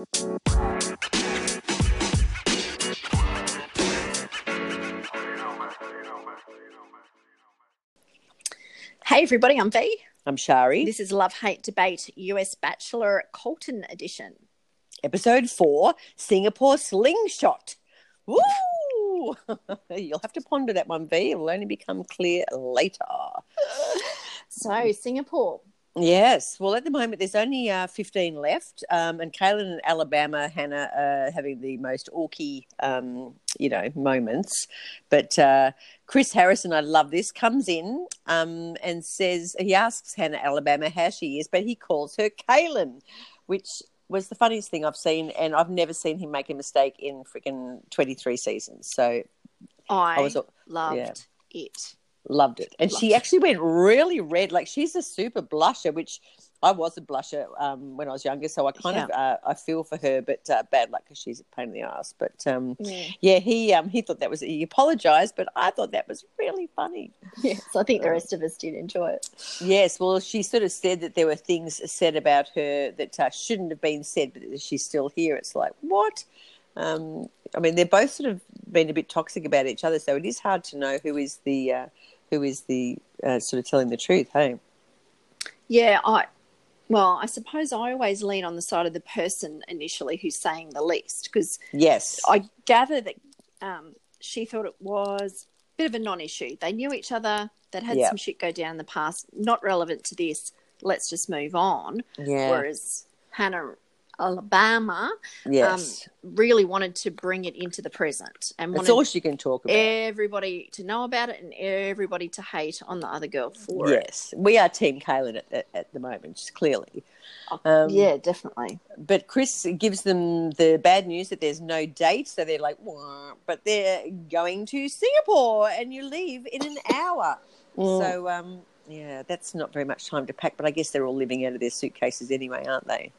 Hey, everybody, I'm V. I'm Shari. This is Love Hate Debate US Bachelor Colton edition. Episode four Singapore Slingshot. Woo! You'll have to ponder that one, V. It will only become clear later. So, Singapore. Yes. Well, at the moment, there's only uh, 15 left. Um, and Caelynn and Alabama, Hannah, are having the most orky, um, you know, moments. But uh, Chris Harrison, I love this, comes in um, and says, he asks Hannah Alabama how she is, but he calls her Caelynn, which was the funniest thing I've seen. And I've never seen him make a mistake in freaking 23 seasons. So I, I was- loved yeah. it. Loved it. And she Loved it. actually went really red. Like she's a super blusher, which I was a blusher um, when I was younger. So I kind of uh, I feel for her, but uh, bad luck because she's a pain in the ass. But um, Yeah. yeah, he um, he thought that was he apologized, but I thought that was really funny. Yes, I think the rest of us did enjoy it. Yes, well, she sort of said that there were things said about her that uh, shouldn't have been said, but she's still here. It's like what? Um, I mean, they're both sort of been a bit toxic about each other, so it is hard to know who is the uh, who is the uh, sort of telling the truth. Hey, Yeah, I. Well, I suppose I always lean on the side of the person initially who's saying the least because yes, I gather that um, she thought it was a bit of a non-issue. They knew each other. They'd had Yeah. some shit go down in the past, not relevant to this. Let's just move on. yeah, Whereas Hannah Alabama yes. um, really wanted to bring it into the present and That's wanted all she can talk about. everybody to know about it and everybody to hate on the other girl for it. yes, we are Team Caelynn at, at, at the moment, just clearly. Um, yeah, definitely. But Chris gives them the bad news that there's no date, so they're like, "Wah," but they're going to Singapore, and you leave in an hour. Mm. So, um, yeah, that's not very much time to pack. But I guess they're all living out of their suitcases anyway, aren't they?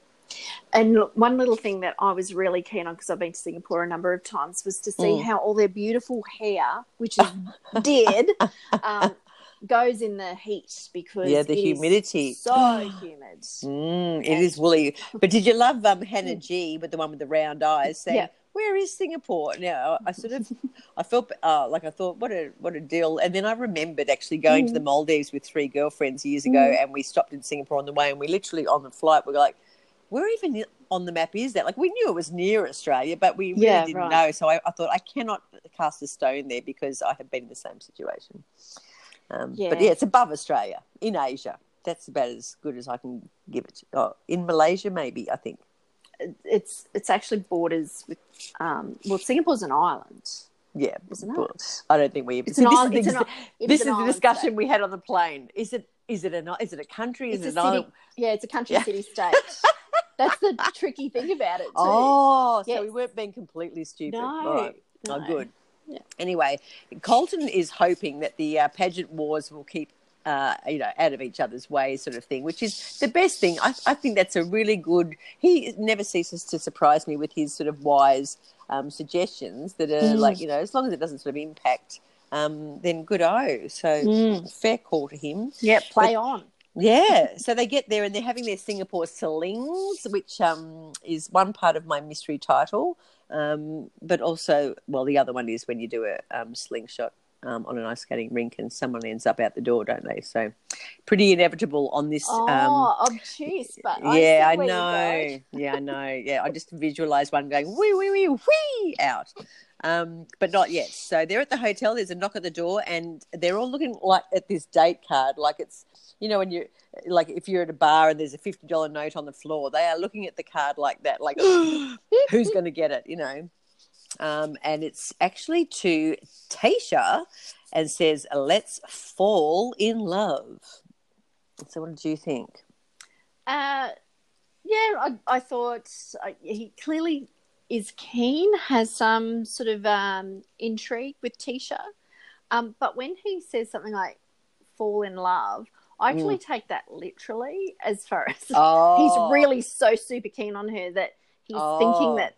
And look, one little thing that I was really keen on because I've been to Singapore a number of times was to see Mm. how all their beautiful hair, which is dead, um, goes in the heat because Yeah, the humidity. so humid. Mm, it is woolly. But did you love um, Hannah G with the one with the round eyes saying, Yeah. "Where is Singapore?" Now I sort of, I felt uh, like I thought, what a what a deal. And then I remembered actually going to the Maldives with three girlfriends years ago, and we stopped in Singapore on the way, and we literally on the flight we were like, "Where even on the map is that?" Like we knew it was near Australia, but we really Yeah, didn't right. know. So I, I thought I cannot cast a stone there because I have been in the same situation. Um, But Yeah. yeah, it's above Australia in Asia. That's about as good as I can give it. Oh, in Malaysia, maybe I think. It's it's actually borders with um, well, Singapore's an island. Yeah, Isn't it? I don't think we. It's See, an this island. is It's the, an, this is the discussion state. we had on the plane. Is it is it a is it a country? Is It's it a an city. island? Yeah, it's a country Yeah. city state. That's the tricky thing about it too. Oh, so we weren't being completely stupid. no, Right. no. Oh, good. Yeah. Anyway, Colton is hoping that the uh, pageant wars will keep, uh, you know, out of each other's way, sort of thing, which is the best thing. I, I think that's a really good. He never ceases to surprise me with his sort of wise um, suggestions that are Mm. like, you know, as long as it doesn't sort of impact, um, then good o. So Mm. fair call to him. Yeah, play on. Yeah, so they get there and they're having their Singapore slings, which um, is one part of my mystery title. Um, but also, well, the other one is when you do a um, slingshot um, on an ice skating rink and someone ends up out the door, don't they? So, pretty inevitable on this. Oh, um, obtuse, but yeah, I see know. Yeah, I know. Yeah, I just visualize one going wee wee wee wee out, um, but not yet. So they're at the hotel. There's a knock at the door, and they're all looking like at this date card, like it's you know when you like if you're at a bar and there's a fifty dollar note on the floor, they are looking at the card like that, like who's going to get it, you know. Um, and it's actually to Tayshia, and says, "Let's fall in love." So, what did you think? Uh, yeah, I, I thought uh, he clearly is keen, has some sort of um, intrigue with Tayshia. Um, but when he says something like fall in love, I actually take that literally as far as Oh, he's really so super keen on her that he's Oh. thinking that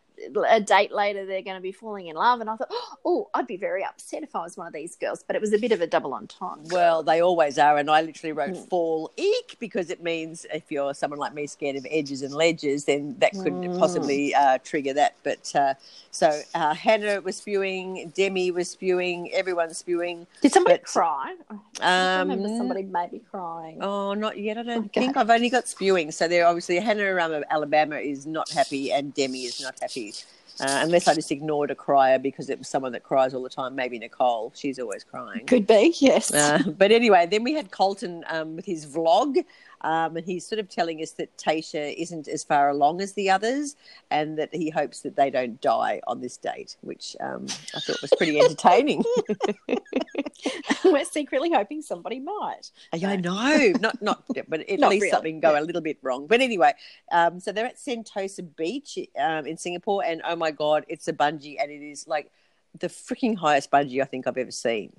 a date later they're going to be falling in love, and I thought, oh, I'd be very upset if I was one of these girls. But it was a bit of a double entendre. Well, they always are, and I literally wrote Mm. "fall eek" because it means if you're someone like me, scared of edges and ledges, then that could Mm. possibly uh, trigger that. But uh, so uh, Hannah was spewing, Demi was spewing, everyone's spewing. Did somebody But- cry? I Um, remember somebody maybe crying. Oh, not yet. I don't Okay. think I've only got spewing. So they're obviously Hannah um, of Alabama is not happy, and Demi is not happy. Uh, unless I just ignored a crier because it was someone that cries all the time. Maybe Nicole. She's always crying. Could be, yes. Uh, but anyway, then we had Colton um, with his vlog, um, and he's sort of telling us that Tayshia isn't as far along as the others, and that he hopes that they don't die on this date, which um, I thought was pretty entertaining. We're secretly hoping somebody might. Yeah, I know, not not, but at Not least really, something go yeah. a little bit wrong. But anyway, um, so they're at Sentosa Beach um, in Singapore, and oh my god, it's a bungee, and it is like the freaking highest bungee I think I've ever seen.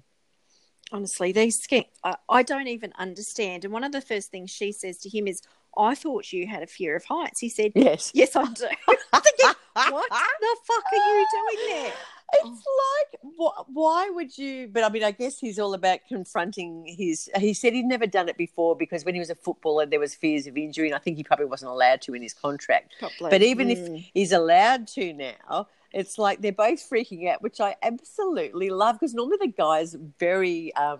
Honestly, these ski- I, I don't even understand. And one of the first things she says to him is, "I thought you had a fear of heights." He said, Yes, "Yes, I do." Thinking, what the fuck are you doing there? It's like, wh- why would you? But I mean, I guess he's all about confronting his. He said he'd never done it before because when he was a footballer, there was fears of injury, and I think he probably wasn't allowed to in his contract. Probably. But even if Mm. he's allowed to now, it's like they're both freaking out, which I absolutely love because normally the guy's very um,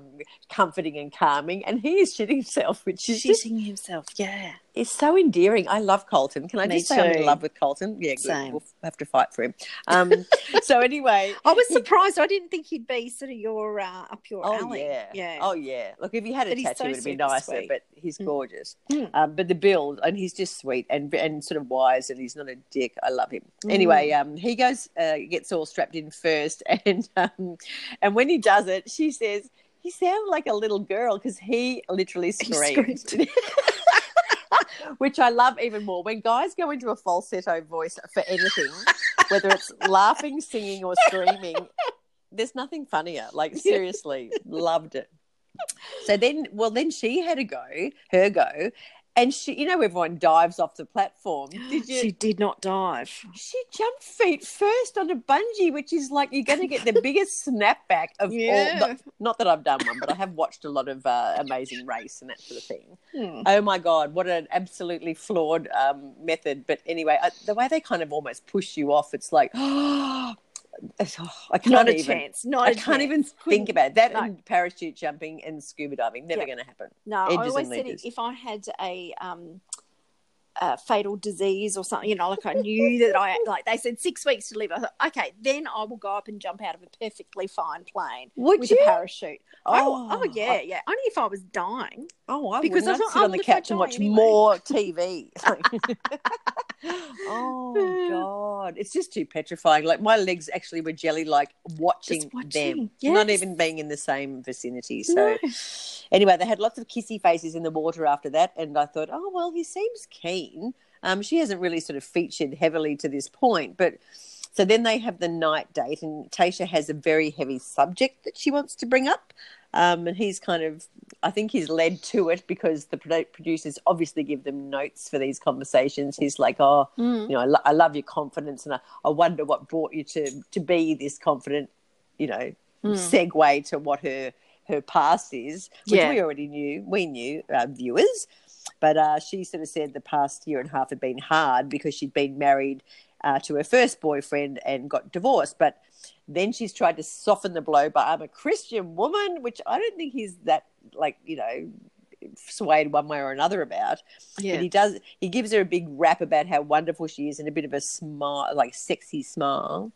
comforting and calming, and he is shitting himself, which is just, shitting himself, yeah. Is so endearing. I love Colton. Can I Me just say I'm in love with Colton? Yeah, good. Same. We'll have to fight for him. Um, so anyway, I was surprised. I didn't think he'd be sort of your uh, up your Oh alley. yeah, yeah. Oh yeah. Look, if he had a But tattoo, so it would be nicer. sweet. But he's Mm. gorgeous. Mm. Um, but the build, and he's just sweet and and sort of wise, and he's not a dick. I love him. Mm. Anyway, um, he goes, uh, gets all strapped in first, and um, and when he does it, she says. He sounded like a little girl because he literally He screamed. Which I love even more. When guys go into a falsetto voice for anything, whether it's laughing, singing, or screaming, there's nothing funnier. Like seriously, loved it. So then, well, then she had a go, her go, and she, you know, everyone dives off the platform. Did you? She did not dive. She jumped feet first on a bungee, which is like you're going to get the biggest snapback of all. Yeah. Not, not that I've done one, but I have watched a lot of uh, Amazing Race and that sort of thing. Hmm. Oh my god, what an absolutely flawed um, method! But anyway, I, the way they kind of almost push you off, it's like, oh, I can't Not a even. chance. Not I a can't chance. even think about it. that. no. And parachute jumping and scuba diving never Yeah. going to happen. No, I edges always and said if I had a um a fatal disease or something, you know, like I knew that I like they said six weeks to live. I thought, okay, then I will go up and jump out of a perfectly fine plane Would with you? a parachute. I will- Oh, oh, yeah, yeah. Only if I was dying. Oh, I Because because I I'd thought sit I on the couch and watch anyway. more TV. oh god, it's just too petrifying. Like my legs actually were jelly, like watching, watching, them, yes. not even being in the same vicinity. So No. anyway, they had lots of kissy faces in the water after that, and I thought, oh well, he seems keen. Um, she hasn't really sort of featured heavily to this point, but. So then they have the night date, and Tayshia has a very heavy subject that she wants to bring up. Um, and he's kind of, I think he's led to it because the producers obviously give them notes for these conversations. He's like, oh, Mm. you know, I, lo- I love your confidence, and I, I wonder what brought you to to be this confident, you know, Mm. segue to what her her past is, which Yeah. we already knew, we knew, uh, viewers. But uh, she sort of said the past year and a half had been hard because she'd been married uh, to her first boyfriend and got divorced. But then she's tried to soften the blow by I'm a Christian woman, which I don't think he's that like you know swayed one way or another about. Yeah. But he does. He gives her a big rap about how wonderful she is and a bit of a smile, like sexy smile.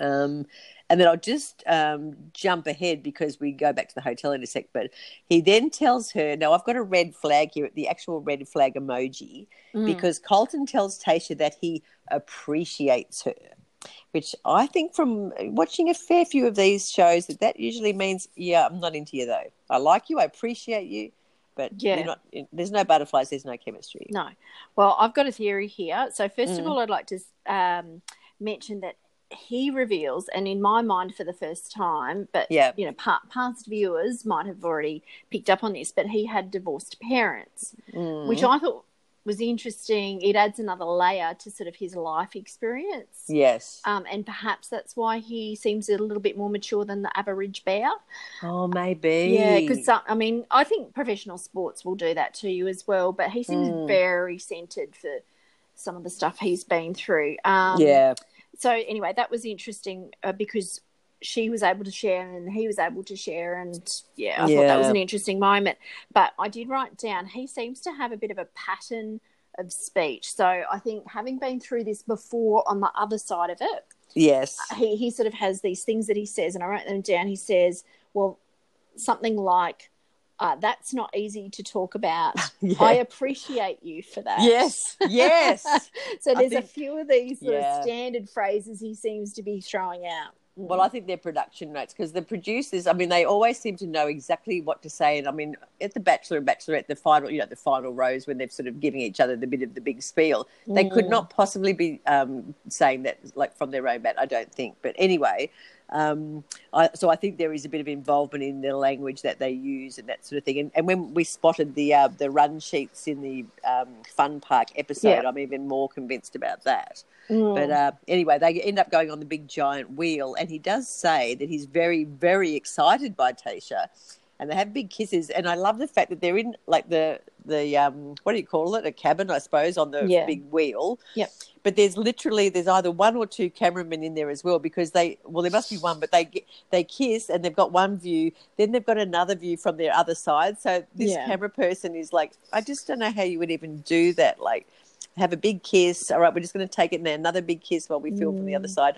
Um, and then I'll just um, jump ahead because we go back to the hotel in a sec. But he then tells her, "Now I've got a red flag here, the actual red flag emoji, Mm. because Colton tells Tayshia that he appreciates her." Which I think from watching a fair few of these shows that that usually means, yeah, I'm not into you though. I like you, I appreciate you, but Yeah. you're not. There's no butterflies. There's no chemistry. No. Well, I've got a theory here. So, first of Mm. all, I'd like to um, mention that he reveals, and in my mind for the first time, but Yeah. you know, pa- past viewers might have already picked up on this, but he had divorced parents, Mm. which I thought was interesting. It adds another layer to sort of his life experience. Yes. Um, and perhaps that's why he seems a little bit more mature than the average bear. Oh, maybe. Yeah, because I mean, I think professional sports will do that to you as well. But he seems Mm. very centered for some of the stuff he's been through. Um, yeah. So anyway, that was interesting uh, because she was able to share and he was able to share, and yeah, I thought that was an interesting moment. But I did write down he seems to have a bit of a pattern of speech. So I think having been through this before on the other side of it, Yes. he, he sort of has these things that he says, and I wrote them down. He says, well, something like, uh, that's not easy to talk about. Yeah. I appreciate you for that. Yes. Yes. so there's a few of these sort Yeah. of standard phrases he seems to be throwing out. Well, I think they're production notes because the producers, I mean, they always seem to know exactly what to say. And I mean, at the Bachelor and Bachelorette, the final, you know, the final rose when they're sort of giving each other the bit of the big spiel, they could Mm. not possibly be um, saying that like from their own bat, I don't think. But anyway, um, I, so I think there is a bit of involvement in the language that they use and that sort of thing. And, and when we spotted the uh, the run sheets in the um, Fun Park episode, Yeah. I'm even more convinced about that. Mm. But uh, anyway, they end up going on the big giant wheel, and he does say that he's very, very excited by Tayshia, and they have big kisses. And I love the fact that they're in like the the um, what do you call it, a cabin, I suppose, on the Yeah. big wheel. Yep. But there's literally there's either one or two cameramen in there as well because they well there must be one, but they they kiss and they've got one view, then they've got another view from their other side. So this Yeah. camera person is like, I just don't know how you would even do that, like have a big kiss. All right, we're just going to take it and then another big kiss while we film from the other Mm. side.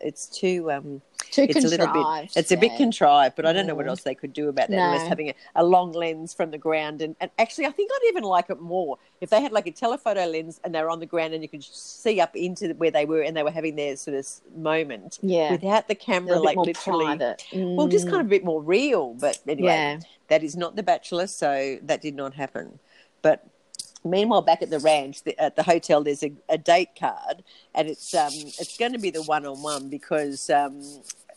It's too um, Too it's a little bit, contrived, it's a bit contrived, but I don't know what Mm. else they could do about that unless having a, a long lens from the ground. And, and actually, I think I'd even like it more if they had like a telephoto lens and they were on the ground and you could see up into where they were and they were having their sort of moment Yeah. without the camera, like literally. private. Well, just Mm. kind of a bit more real. But anyway, Yeah. that is not The Bachelor, so that did not happen. But meanwhile, back at the ranch, the, at the hotel, there's a, a date card, and it's um, it's going to be the one-on-one because um,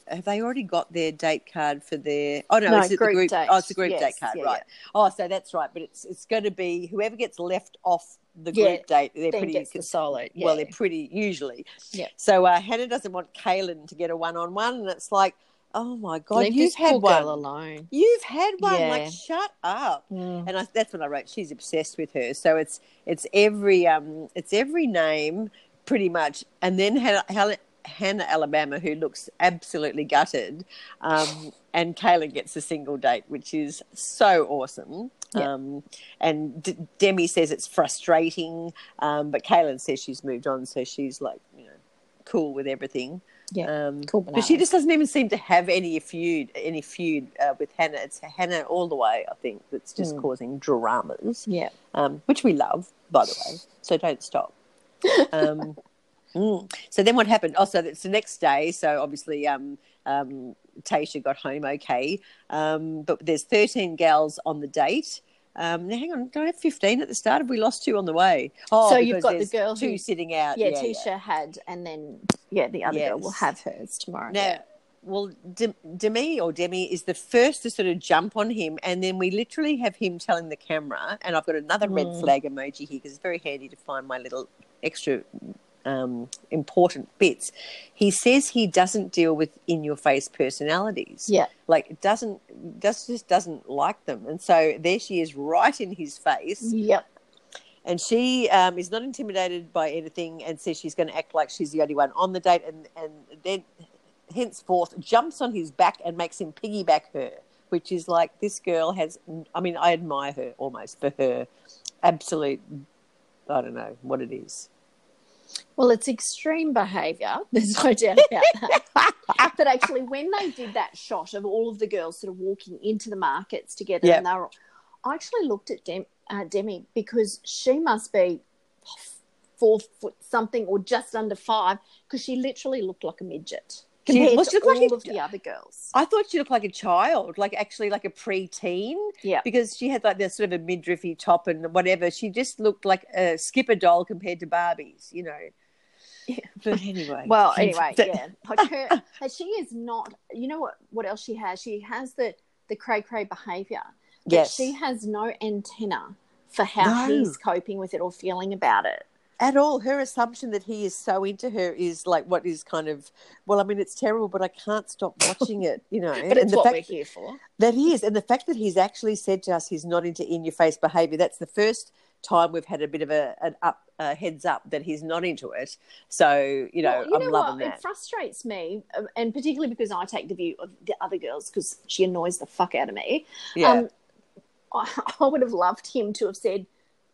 have they already got their date card for their? Oh no, No, it's the group group. date. Oh, it's the group Yes, date card, yeah, right? Oh, so that's right. But it's it's going to be whoever gets left off the Yeah, group date. They're pretty gets the solo. Yeah. well, they're pretty usually. Yeah. So uh, Hannah doesn't want Caelynn to get a one-on-one, and it's like, oh my god, Leave you've had one. alone. You've had one. Yeah. Like, shut up. Mm. And I, that's what I wrote. She's obsessed with her. So it's it's every um it's every name pretty much, and then Hannah, Hannah, Hannah Alabama, who looks absolutely gutted, um, and Caelynn gets a single date, which is so awesome. Yeah. Um, and D- Demi says it's frustrating, um, but Caelynn says she's moved on, so she's like you know cool with everything. Yeah. Um, Cool but she just doesn't even seem to have any feud, any feud uh, with Hannah. It's Hannah all the way. I think that's just Mm. causing dramas, Yeah. um, which we love, by the way. So don't stop. Um, mm. So then what happened? Oh, so it's the next day. So obviously, um, um, Tayshia got home okay, um, but there's 13 gals on the date. Um, now, hang on, don't I have 15 at the start? Have we lost two on the way? Oh, So you've got the girl two who- sitting out. Yeah, Tayshia had, and then yeah, the other girl will have hers tomorrow. Now, yeah. well, De- Demi or Demi is the first to sort of jump on him, and then we literally have him telling the camera, and I've got another red Mm. flag emoji here because it's very handy to find my little extra um, important bits. He says he doesn't deal with in-your-face personalities. Yeah. like doesn't, just just doesn't like them, and so there she is, right in his face Yep. and she um, is not intimidated by anything and says she's going to act like she's the only one on the date and, and then henceforth jumps on his back and makes him piggyback her which is like this girl has i mean i admire her almost for her absolute i don't know what it is Well, it's extreme behaviour. There's no doubt about that. but actually, when they did that shot of all of the girls sort of walking into the markets together, Yep. and they were, I actually looked at Dem, uh, Demi because she must be four foot something or just under five because she literally looked like a midget She- compared well, she to looked like all a- of the other girls. i thought she looked like a child like actually like a preteen Yeah. because she had like this sort of a midriffy top and whatever she just looked like a skipper doll compared to barbies you know Yeah. but anyway Well, anyway, yeah, like her, like she is not. You know what? What else she has? She has the the cray cray behaviour. But Yes. she has no antenna for how No. he's coping with it or feeling about it. At all. Her assumption that he is so into her is like what is kind of well, I mean, it's terrible, but I can't stop watching it. You know, But it's and the what fact we're here for. that he is, and the fact that he's actually said to us he's not into in your face behaviour. That's the first time we've had a bit of a an up a heads up that he's not into it. So you know, Well, you I'm know loving what? It frustrates me, um, and particularly because I take the view of the other girls because she annoys the fuck out of me. Yeah, Um, I, I would have loved him to have said,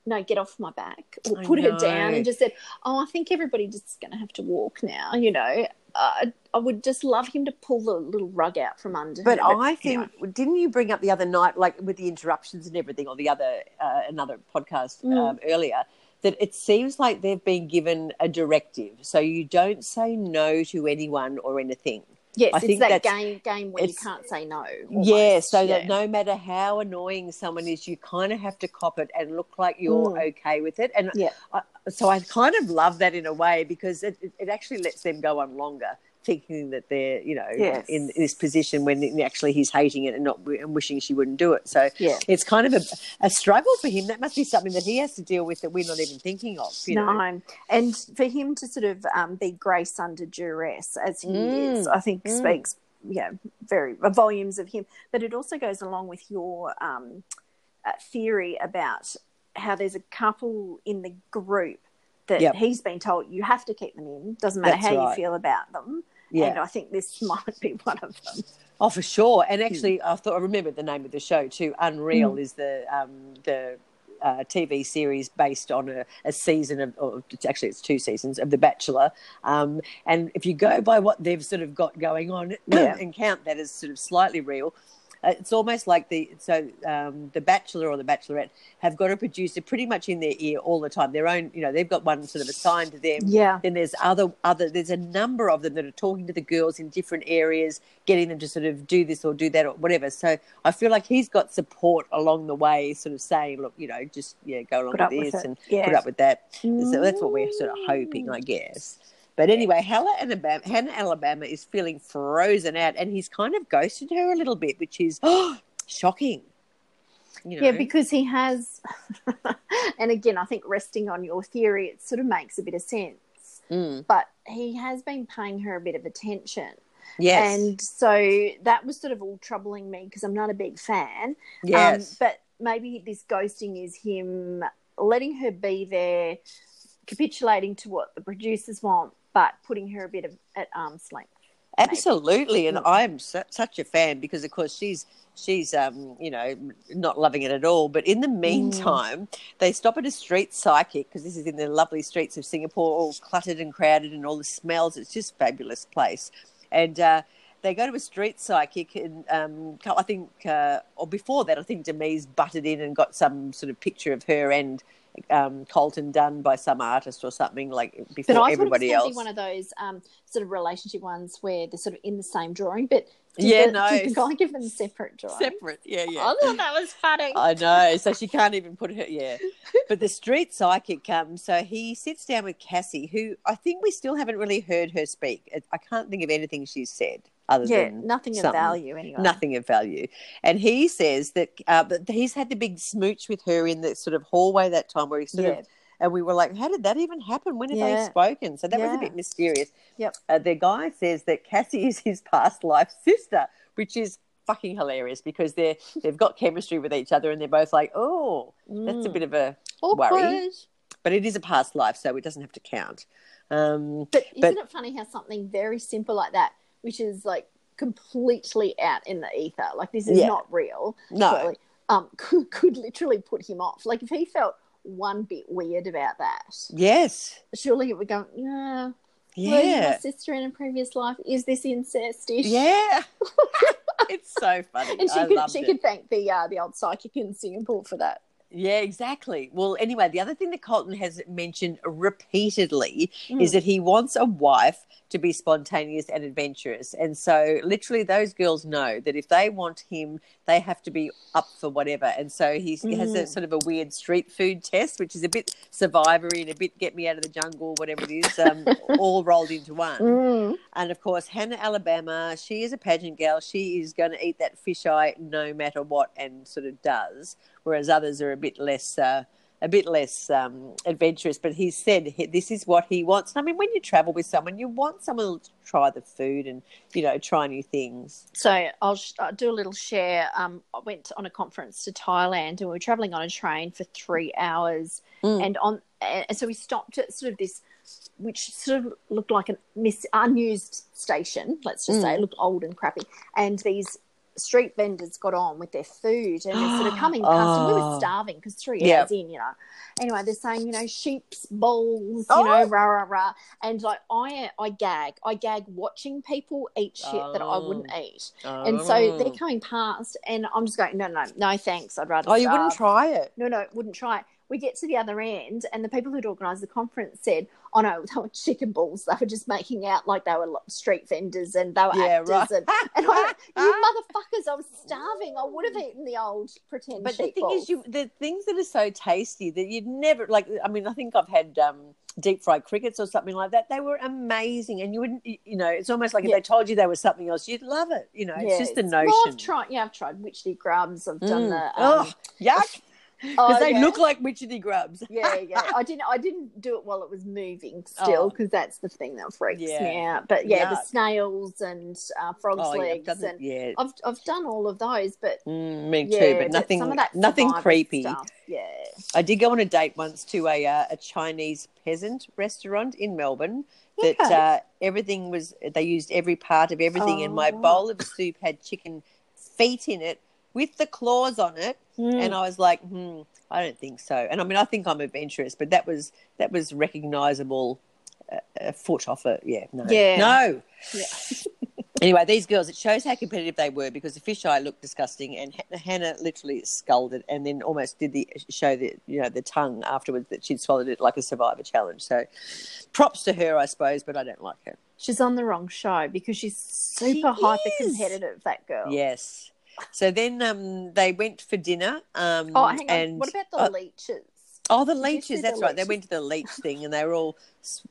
"No, get off my back," or put her down, and just said, "Oh, I think everybody just going to have to walk now." You know, uh, I would just love him to pull the little rug out from under. But her. I think didn't you bring up the other night, like with the interruptions and everything, or the other uh, another podcast Mm. um, earlier, that it seems like they've been given a directive, so you don't say no to anyone or anything. Yes, I it's that game game where you can't say no. Yeah, so Yeah. that no matter how annoying someone is, you kind of have to cop it and look like you're Mm. okay with it. And Yeah. I, so I kind of love that in a way because it, it actually lets them go on longer, thinking that they're you know Yes. in this position when actually he's hating it and not and wishing she wouldn't do it. So Yeah. it's kind of a, a struggle for him. That must be something that he has to deal with that we're not even thinking of. You no, know? and for him to sort of um, be grace under duress as he Mm, is, I think mm. speaks yeah very volumes of him. But it also goes along with your um, uh, theory about how there's a couple in the group that Yep. he's been told you have to keep them in. Doesn't matter That's how right. you feel about them. Yeah. And I think this might be one of them. Oh, for sure. And actually, I thought I remembered the name of the show too. Unreal Mm. is the um, the uh, TV series based on a, a season of, or it's actually it's two seasons of The Bachelor. Um, and if you go by what they've sort of got going on Yeah. and count that as sort of slightly real. Uh, it's almost like the so um, the Bachelor or the Bachelorette have got a producer pretty much in their ear all the time. Their own, you know, they've got one sort of assigned to them Yeah. then there's other other there's a number of them that are talking to the girls in different areas getting them to sort of do this or do that or whatever so i feel like he's got support along the way sort of saying look you know just yeah go along with up with this and Yeah. put up with that so that's what we're sort of hoping i guess but anyway, Hannah Alabama, Hannah Alabama is feeling frozen out, and he's kind of ghosted her a little bit, which is shocking. You know? Yeah, because he has, and again, I think resting on your theory, it sort of makes a bit of sense. Mm, But he has been paying her a bit of attention. yes, And so that was sort of all troubling me because I'm not a big fan. yes, Um, but maybe this ghosting is him letting her be there, capitulating to what the producers want, but putting her a bit of at arm's length. maybe. Absolutely, and Mm. I'm su- such a fan because, of course, she's she's um you know not loving it at all. But in the meantime, they stop at a street psychic because this is in the lovely streets of Singapore, all cluttered and crowded, and all the smells. It's just a fabulous place, and. uh they go to a street psychic, and um, I think, uh, or before that, I think Demi's butted in and got some sort of picture of her and um, Colton done by some artist or something like before But before I thought everybody it was going else. be one of those um, sort of relationship ones where they're sort of in the same drawing, but Yeah, the, no. did the guy give them separate drawings? Separate, yeah, yeah. I thought that was funny. I know. So she can't even put her. Yeah. But the street psychic comes. So he sits down with Cassie, who I think we still haven't really heard her speak. I can't think of anything she's said other yeah, than nothing of value anyway. Nothing of value. And he says that uh, but he's had the big smooch with her in the sort of hallway that time where he sort Yeah. of. And we were like, how did that even happen? When have they spoken? So that was a bit mysterious. Yep. Uh, the guy says that Cassie is his past life sister, which is fucking hilarious because they're they've got chemistry with each other and they're both like, oh, that's a Mm. bit of a Awkward. worry. but it is a past life, so it doesn't have to count. Um, But isn't But- it funny how something very simple like that, which is like completely out in the ether, like this is Yeah. not real, no, um, could, could literally put him off. Like if he felt one bit weird about that, yes, surely it would go, yeah, were my yeah, sister in a previous life? Is this incest? yeah. it's so funny. And she I could she it. could thank the uh, the old psychic in Singapore for that. Yeah, exactly. Well, anyway, the other thing that Colton has mentioned repeatedly Mm. is that he wants a wife to be spontaneous and adventurous. And so, literally, those girls know that if they want him, they have to be up for whatever. And so, he's, he has a Mm. sort of a weird street food test, which is a bit survivory and a bit get me out of the jungle, whatever it is, um, all rolled into one. Mm. And of course, Hannah Alabama, she is a pageant gal. She is going to eat that fisheye no matter what, and sort of does. Whereas others are a bit less, uh, a bit less um, adventurous. But he said he, this is what he wants. And I mean, when you travel with someone, you want someone to try the food and you know try new things. So I'll, sh- I'll do a little share. Um, I went on a conference to Thailand, and we were traveling on a train for three hours. Mm. And on, and so we stopped at sort of this, which sort of looked like an mis- unused station. Let's just say Mm. it looked old and crappy. And these street vendors got on with their food, and they're sort of coming past. And we were Oh. starving because three Yeah. hours in, you know. Anyway, they're saying, you know, sheep's balls, Oh. you know, oh. rah rah rah, and like I, I gag, I gag watching people eat shit that I Oh. wouldn't eat. And so they're Oh. coming past, and I'm just going, no, no, no, thanks. I'd rather. oh, you wouldn't try it. No, no, wouldn't try it. We get to the other end, and the people who'd organised the conference said, "Oh no, they were chicken balls. They were just making out like they were street vendors and they were Yeah, actors." right. And, and I, you motherfuckers, I was starving. I would have eaten the old pretend. But the thing balls. is, you the things that are so tasty that you'd never like. I mean, I think I've had um, deep fried crickets or something like that. They were amazing, and you wouldn't. you- know, it's almost like if Yeah. they told you they were something else, you'd love it. You know, it's just the Yes. notion. Well, I've tried. Yeah, I've tried witchetty grubs. I've done Mm. the. oh, Um, yuck! oh, Because they yeah. look like witchetty grubs. yeah, yeah. I didn't. I didn't do it while it was moving still Oh. because that's the thing that freaks Yeah. me out. But yeah, the snails and uh, frogs' Oh, legs it- and yeah. I've I've done all of those, but Mm, me yeah, too, but nothing, some of that nothing creepy. Stuff. Yeah, I did go on a date once to a uh, a Chinese peasant restaurant in Melbourne. That uh, everything was they used every part of everything, and my Oh. bowl of soup had chicken feet in it with the claws on it, Mm. and I was like, hmm, I don't think so. And I mean, I think I'm adventurous, but that was that was recognisable. Uh, a foot off it, yeah, no, Yeah. no. Yeah. Anyway, these girls, it shows how competitive they were because the fisheye looked disgusting, and Ha- Hannah literally sculled it, and then almost did the show the you know the tongue afterwards that she'd swallowed it like a survivor challenge. So, props to her, I suppose, but I don't like her. she's on the wrong show because she's super She hyper competitive. That girl. Yes. So then um, they went for dinner. Um, Oh, hang on. and, what about the uh, leeches? Oh, the Did you see leeches. the That's right. They went to the leech thing, and they were all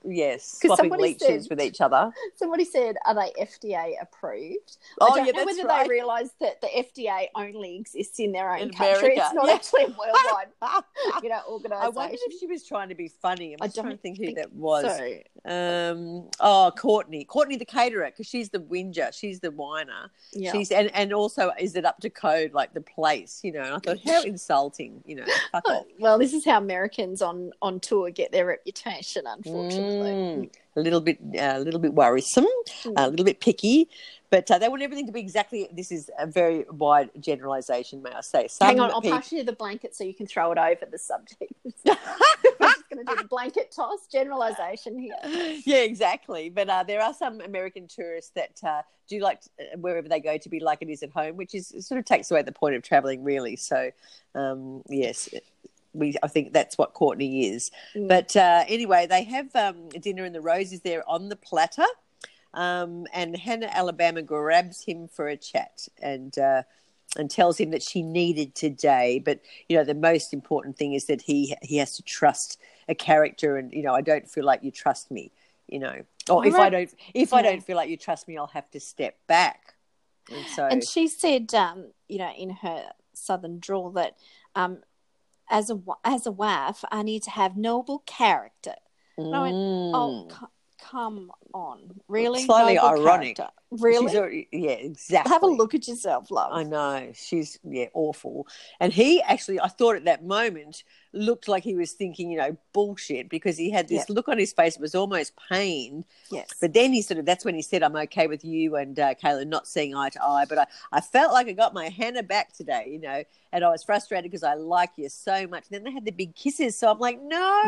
yes swapping somebody leeches said- with each other. Somebody said, "Are they FDA approved?" Oh, I don't yeah, know that's whether right. they realise that the FDA only exists in their own In country. America, It's not yeah. actually worldwide, you know, I organisation. wondered if she was trying to be funny. I'm I just trying to don't think who that was. So, Um, oh, Courtney, Courtney the caterer, because she's the whinger, she's the whiner. yeah. She's and and also is it up to code like the place, you know? And I thought how insulting, you know? Fuck off. well, this is how Americans on on tour get their reputation, unfortunately. Mm, a little bit, uh, a little bit worrisome, a little bit picky, but uh, they want everything to be exactly. This is a very wide generalisation, may I say? Some Hang on, I'll pass you the blanket so you can throw it over the subject. We're just going to do the blanket toss generalisation here. yeah, exactly. But uh, there are some American tourists that uh, do like uh, wherever they go to be like it is at home, which is sort of takes away the point of traveling, really. So, um, yes, we I think that's what Courtney is. Mm. But uh, anyway, they have um, dinner, and the roses there on the platter. Um, and Hannah Alabama grabs him for a chat and uh, and tells him that she needed today. But you know, the most important thing is that he he has to trust a character, and you know, I don't feel like you trust me. You know, or if I don't if I don't feel like you trust me, I'll have to step back. And so, And she said, um, you know, in her southern drawl that um, as a as a wife, I need to have noble character. I went, Oh, Mm. co- come on, really? Slightly ironic. character? Really? Already, yeah, exactly. Have a look at yourself, love. I know she's yeah awful, and he actually I thought at that moment looked like he was thinking you know bullshit because he had this look on his face it was almost pain, yes. but then he sort of that's when he said I'm okay with you and uh, Kayla not seeing eye to eye, but I I felt like I got my Hannah back today, you know, and I was frustrated because I like you so much. And then they had the big kisses, so I'm like no.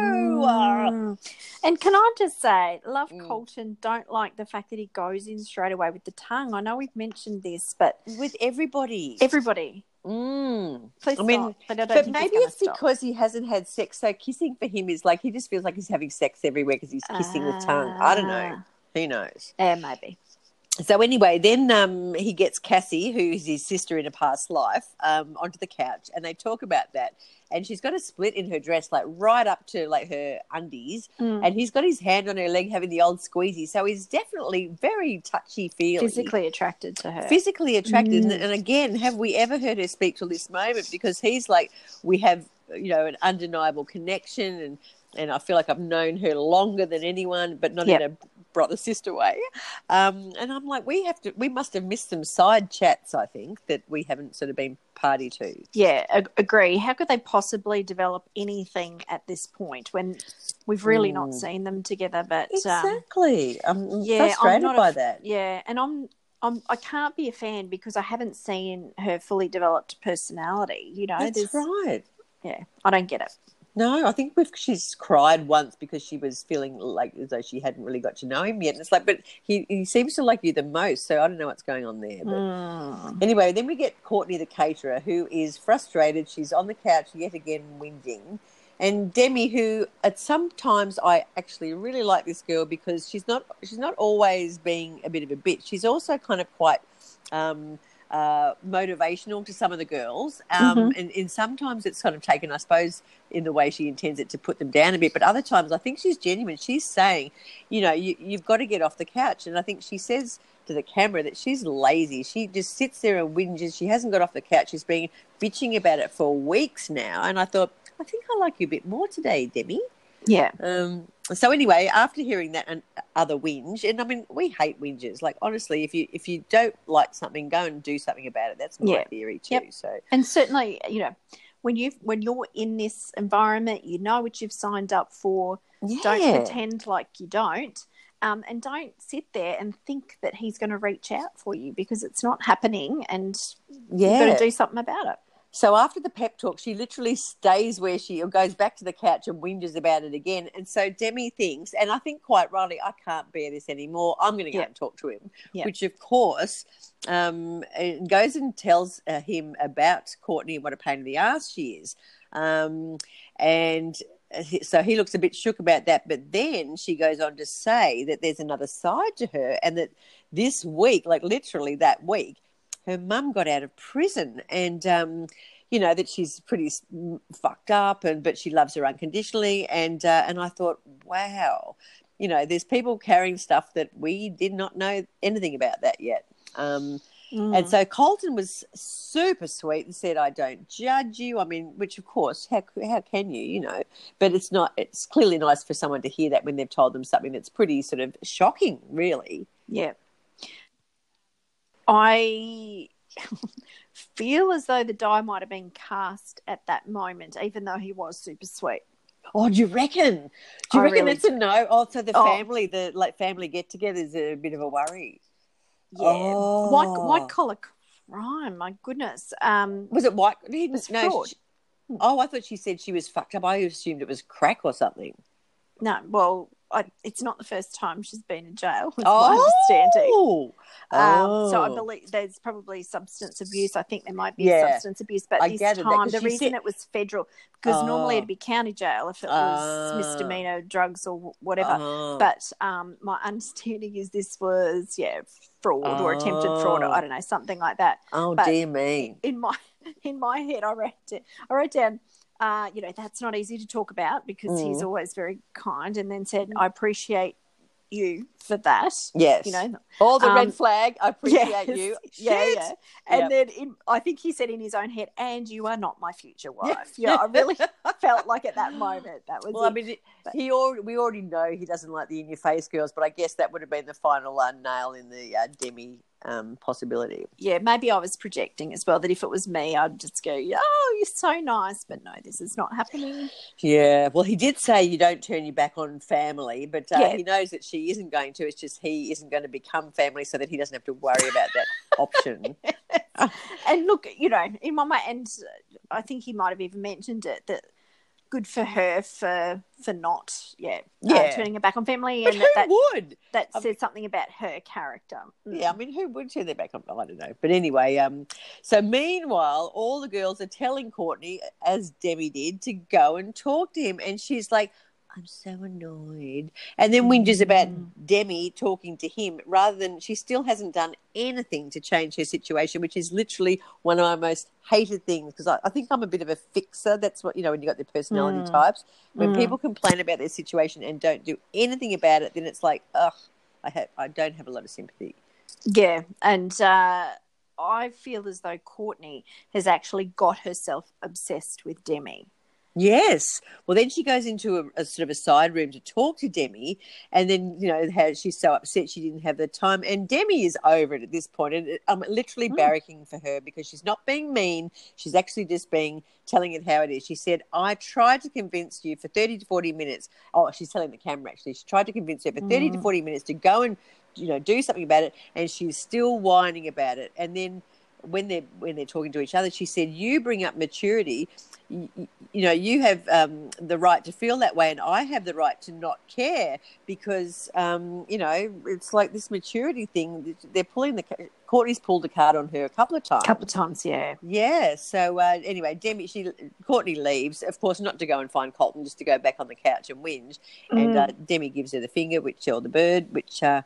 Mm. And can I just say, love Mm. Colton. Don't like the fact that he goes in straight away with the tongue. I know we've mentioned this, but with everybody. everybody, Mm. please I mean, stop. But, I don't But think maybe it's stop. because he hasn't had sex. So kissing for him is like he just feels like he's having sex everywhere because he's kissing the tongue. I don't know. Ah. Who knows? Yeah, maybe. So anyway, then um, he gets Cassie, who is his sister in a past life, um, onto the couch, and they talk about that. And she's got a split in her dress, like right up to like her undies, Mm. and he's got his hand on her leg, having the old squeezy. So he's definitely very touchy feely, Physically attracted to her. physically attracted. Mm. And, and again, have we ever heard her speak till this moment? Because he's like, we have, you know, an undeniable connection, and and I feel like I've known her longer than anyone, but not Yep. in a brother sister way. Um, and I'm like, we have to, we must have missed some side chats. I think that we haven't sort of been party to. Yeah, ag- agree. How could they possibly develop anything at this point when we've really not Mm. seen them together? But um, Exactly. I'm yeah, I'm frustrated not a by that. yeah, and I'm. I'm, I can't be a fan because I haven't seen her fully developed personality. You know, That's right. yeah, I don't get it. No, I think we've, she's cried once because she was feeling like as though she hadn't really got to know him yet. And it's like, but he, he seems to like you the most, so I don't know what's going on there. But Mm. anyway, then we get Courtney, the caterer, who is frustrated. She's on the couch yet again, whinging. And Demi, who at sometimes I actually really like this girl because she's not she's not always being a bit of a bitch. She's also kind of quite um, uh, motivational to some of the girls, um, and, and sometimes it's kind of taken, I suppose, in the way she intends it to put them down a bit. But other times, I think she's genuine. She's saying, you know, you, you've got to get off the couch, and I think she says to the camera that she's lazy. She just sits there and whinges. She hasn't got off the couch. She's been bitching about it for weeks now, and I thought, I think I like you a bit more today, Demi. Yeah, Um, so anyway, after hearing that and other whinge, and I mean, we hate whinges. Like honestly, if you if you don't like something, go and do something about it. That's my Yeah. theory too. Yep. So and certainly, you know, when you when you're in this environment, you know what you've signed up for. yeah, Don't pretend like you don't. Um, and don't sit there and think that he's going to reach out for you because it's not happening and you've got yeah. to do something about it. So after the pep talk, she literally stays where she or goes back to the couch and whinges about it again. And so Demi thinks, and I think quite rightly, I can't bear this anymore. I'm going to go Yeah. and talk to him. Yeah. Which, of course, um, goes and tells uh, him about Courtney and what a pain in the ass she is. Um, and uh, so he looks a bit shook about that. But then she goes on to say that there's another side to her, and that this week, like literally that week, her mum got out of prison, and um, you know that she's pretty fucked up, and but she loves her unconditionally. And uh, and I thought, wow, you know, there's people carrying stuff that we did not know anything about that yet. Um, Mm. and so Colton was super sweet and said, "I don't judge you." I mean, which of course, how how can you, you know? But it's not. It's clearly nice for someone to hear that when they've told them something that's pretty sort of shocking, really. Yeah. I feel as though the die might have been cast at that moment, even though he was super sweet. Oh, do you reckon? Do you I reckon really it's a no? Oh, so the Oh. family, the like family get together is a bit of a worry. Yeah. Oh. White, white collar crime, my goodness. Um, Was it white? He It was no, fraud. she- oh, I thought she said she was fucked up. I assumed it was crack or something. no, well, I, it's not the first time she's been in jail, is my understanding. Oh, Um, so I Oh. believe there's probably substance abuse. I think there might be Yeah. substance abuse, but I this time that, the reason said- it was federal because normally Oh. it'd be county jail if it was Ah. misdemeanor drugs or whatever. Oh. But um, my understanding is this was yeah fraud or attempted fraud or Oh. I don't know something like that. oh but- dear me. In my in my head, I wrote it, I wrote down. Uh, you know that's not easy to talk about because he's Mm. always very kind, and then said, "I appreciate you for that." Yes. You know, all the um, red flag. I appreciate Yes. you. Yeah, Shit. yeah. And Yep. then in, I think he said in his own head, "And you are not my future wife." Yeah, I really felt like at that moment that was. Well, I mean, But- he already, we already know he doesn't like the in-your-face girls, but I guess that would have been the final uh, nail in the uh, Demi um, possibility. yeah, maybe I was projecting as well. That if it was me, I'd just go, "Oh, you're so nice," but no, this is not happening. Yeah, well, he did say you don't turn your back on family, but uh, Yeah. he knows that she isn't going to. It's just he isn't going to become family, so that he doesn't have to worry about that option. And look, you know, in my mind, and I think he might have even mentioned it that good for her for for not, yeah, uh, Yeah. turning her back on family, But and who that would? that I says something about her character. Mm. Yeah, I mean, who would turn their back on? I don't know. But anyway, um, so meanwhile, all the girls are telling Courtney, as Demi did, to go and talk to him, and she's like, I'm so annoyed. And then whinges about Mm. Demi talking to him rather than she still hasn't done anything to change her situation, which is literally one of my most hated things because I, I think I'm a bit of a fixer. That's what, you know, when you've got the personality Mm. types. When Mm. people complain about their situation and don't do anything about it, then it's like, ugh, I, have, I don't have a lot of sympathy. Yeah, and uh, I feel as though Courtney has actually got herself obsessed with Demi. Yes. Well, then she goes into a, a sort of a side room to talk to Demi, and then you know how she's so upset she didn't have the time, and Demi is over it at this point, and I'm literally Mm. barracking for her because she's not being mean; she's actually just being telling it how it is. She said, "I tried to convince you for thirty to forty minutes." Oh, she's telling the camera actually. She tried to convince her for thirty to Mm. forty minutes to go and you know do something about it, and she's still whining about it, and then. When they're when they're talking to each other, she said, "You bring up maturity. You, you know you have um, the right to feel that way and i have the right to not care because um, you know it's like this maturity thing they're pulling the courtney's pulled a card on her a couple of times. A couple of times, yeah. yeah so uh, anyway demi she courtney leaves of course not to go and find colton just to go back on the couch and whinge. And uh, demi gives her the finger which or the bird which uh,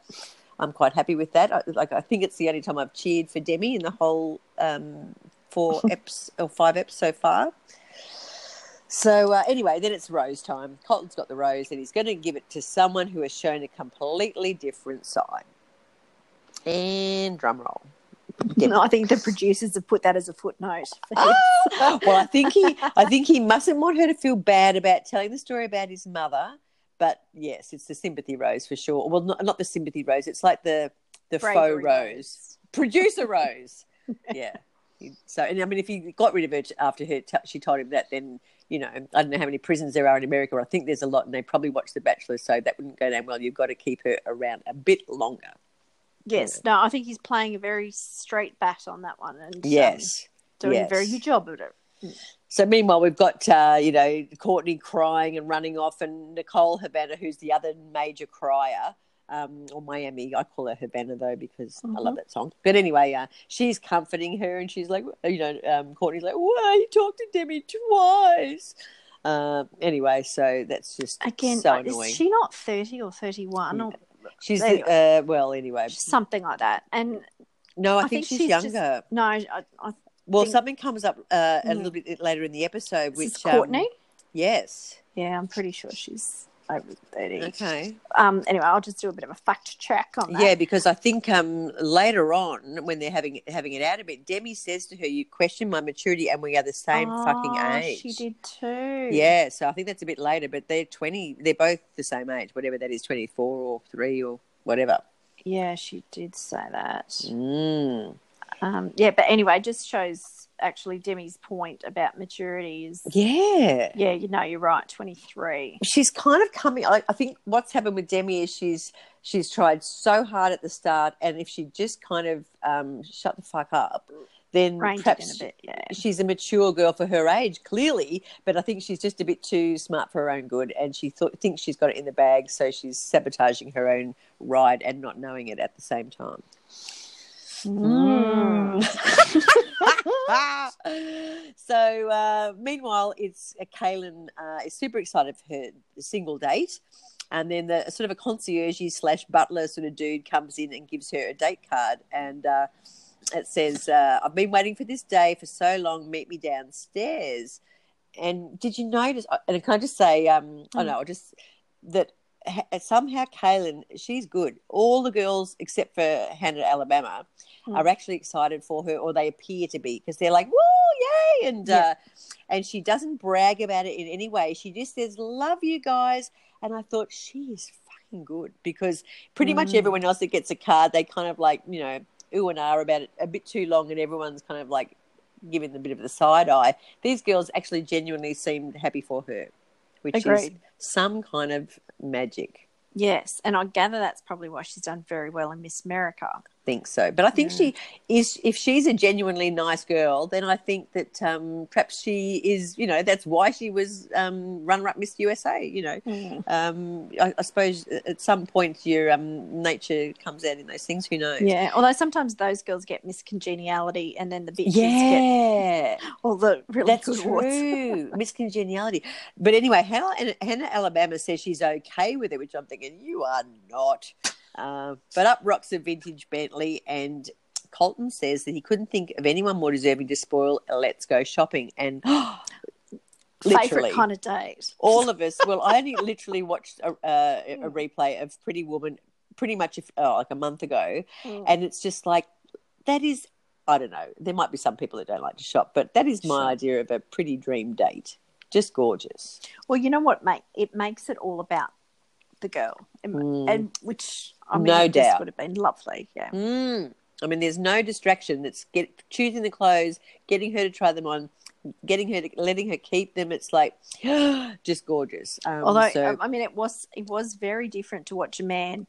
i'm quite happy with that I, like i think it's the only time i've cheered for demi in the whole um, four eps or five eps so far so uh, anyway, then it's rose time. Colton's got the rose, and he's going to give it to someone who has shown a completely different side. And drum roll. I think the producers have put that as a footnote. well, I think he, I think he mustn't want her to feel bad about telling the story about his mother. But yes, it's the sympathy rose for sure. Well, not, not the sympathy rose. It's like the the Bravery faux rose, producer rose. yeah. So, and I mean, if he got rid of her after her, t- she told him that, then you know, I don't know how many prisons there are in America. I think there's a lot, and they probably watch The Bachelor, so that wouldn't go down well. You've got to keep her around a bit longer. Yes, no, I think he's playing a very straight bat on that one and um, Yes. doing a very good job at it. So meanwhile, we've got uh, you know Courtney crying and running off, and Nicole Havana, who's the other major crier, um, or Miami. I call her Havana though because I love that song. But anyway, uh, she's comforting her, and she's like, you know, um, Courtney's like, "Why you talked to Demi twice?" Uh, anyway, so that's just Again, so uh, annoying. is she not 30 or 31 or she's uh, well, anyway. something like that? And No, I, I think, think she's, she's just- younger. no, I, I, well, think- something comes up uh, a Mm. little bit later in the episode, which is Courtney. Um, yes. yeah, I'm pretty sure she's over 30. Okay. Um, anyway, I'll just do a bit of a fact check on that. Yeah, because I think um, later on, when they're having having it out a bit, Demi says to her, "You question my maturity, and we are the same fucking Oh, age." She did too. Yeah, so I think that's a bit later, but they're twenty. They're both the same age, whatever that is, twenty four or three or whatever. Yeah, she did say that. Mm. Um, yeah, but anyway, it just shows actually Demi's point about maturity is. Yeah. Yeah, you know, you're right. 23. she's kind of coming. I, I think what's happened with Demi is she's she's tried so hard at the start, and if she just kind of um, shut the fuck up, then it perhaps bit. Yeah. she's a mature girl for her age, clearly. But I think she's just a bit too smart for her own good, and she thought, thinks she's got it in the bag, so she's sabotaging her own ride and not knowing it at the same time. Mm. so uh, meanwhile, it's uh, Caelynn uh, is super excited for her single date, and then the sort of a concierge slash butler sort of dude comes in and gives her a date card, and uh, it says, uh, "I've been waiting for this day for so long. Meet me downstairs." And did you notice? And I can I just say, um, oh no, I'll just that ha- somehow Caelynn, she's good. All the girls except for Hannah, Alabama, Hmm. are actually excited for her, or they appear to be, because they're like, "Woo, yay!" And Yeah. uh, and she doesn't brag about it in any way. She just says, "Love you guys," and I thought she is fucking good because pretty much Mm. everyone else that gets a card, they kind of like you know ooh and ah about it a bit too long, and everyone's kind of like giving them a bit of the side eye. These girls actually genuinely seemed happy for her, which is Agreed. Some kind of magic. Yes, and I gather that's probably why she's done very well in Miss America. Think so. But I think she is. If she's a genuinely nice girl, then I think that um, perhaps she is. You know, that's why she was um, runner-up Miss USA. You know, Mm. um, I, I suppose at some point your um, nature comes out in those things. Who knows? Yeah, although sometimes those girls get miscongeniality, and then the bitches get Yeah, all the really that's good true. Miscongeniality. But anyway, Hannah, Hannah Alabama says she's okay with it, which I'm thinking you are not. Uh, but up rocks a vintage Bentley, and Colton says that he couldn't think of anyone more deserving to spoil a Let's Go shopping. And literally, Favorite kind of date. all of us. Well, I only literally watched a, uh, a replay of Pretty Woman pretty much if, oh, like a month ago, Mm. and it's just like that is. I don't know. There might be some people that don't like to shop, but that is my Sure. idea of a pretty dream date. Just gorgeous. Well, you know what, mate? It makes it all about the girl, and, Mm. and which I mean, No this doubt. would have been lovely. Yeah. Mm. I mean, there's no distraction. That's get choosing the clothes, getting her to try them on, getting her to letting her keep them. It's like just gorgeous. Um, Although so, um, I mean, it was it was very different to watch a man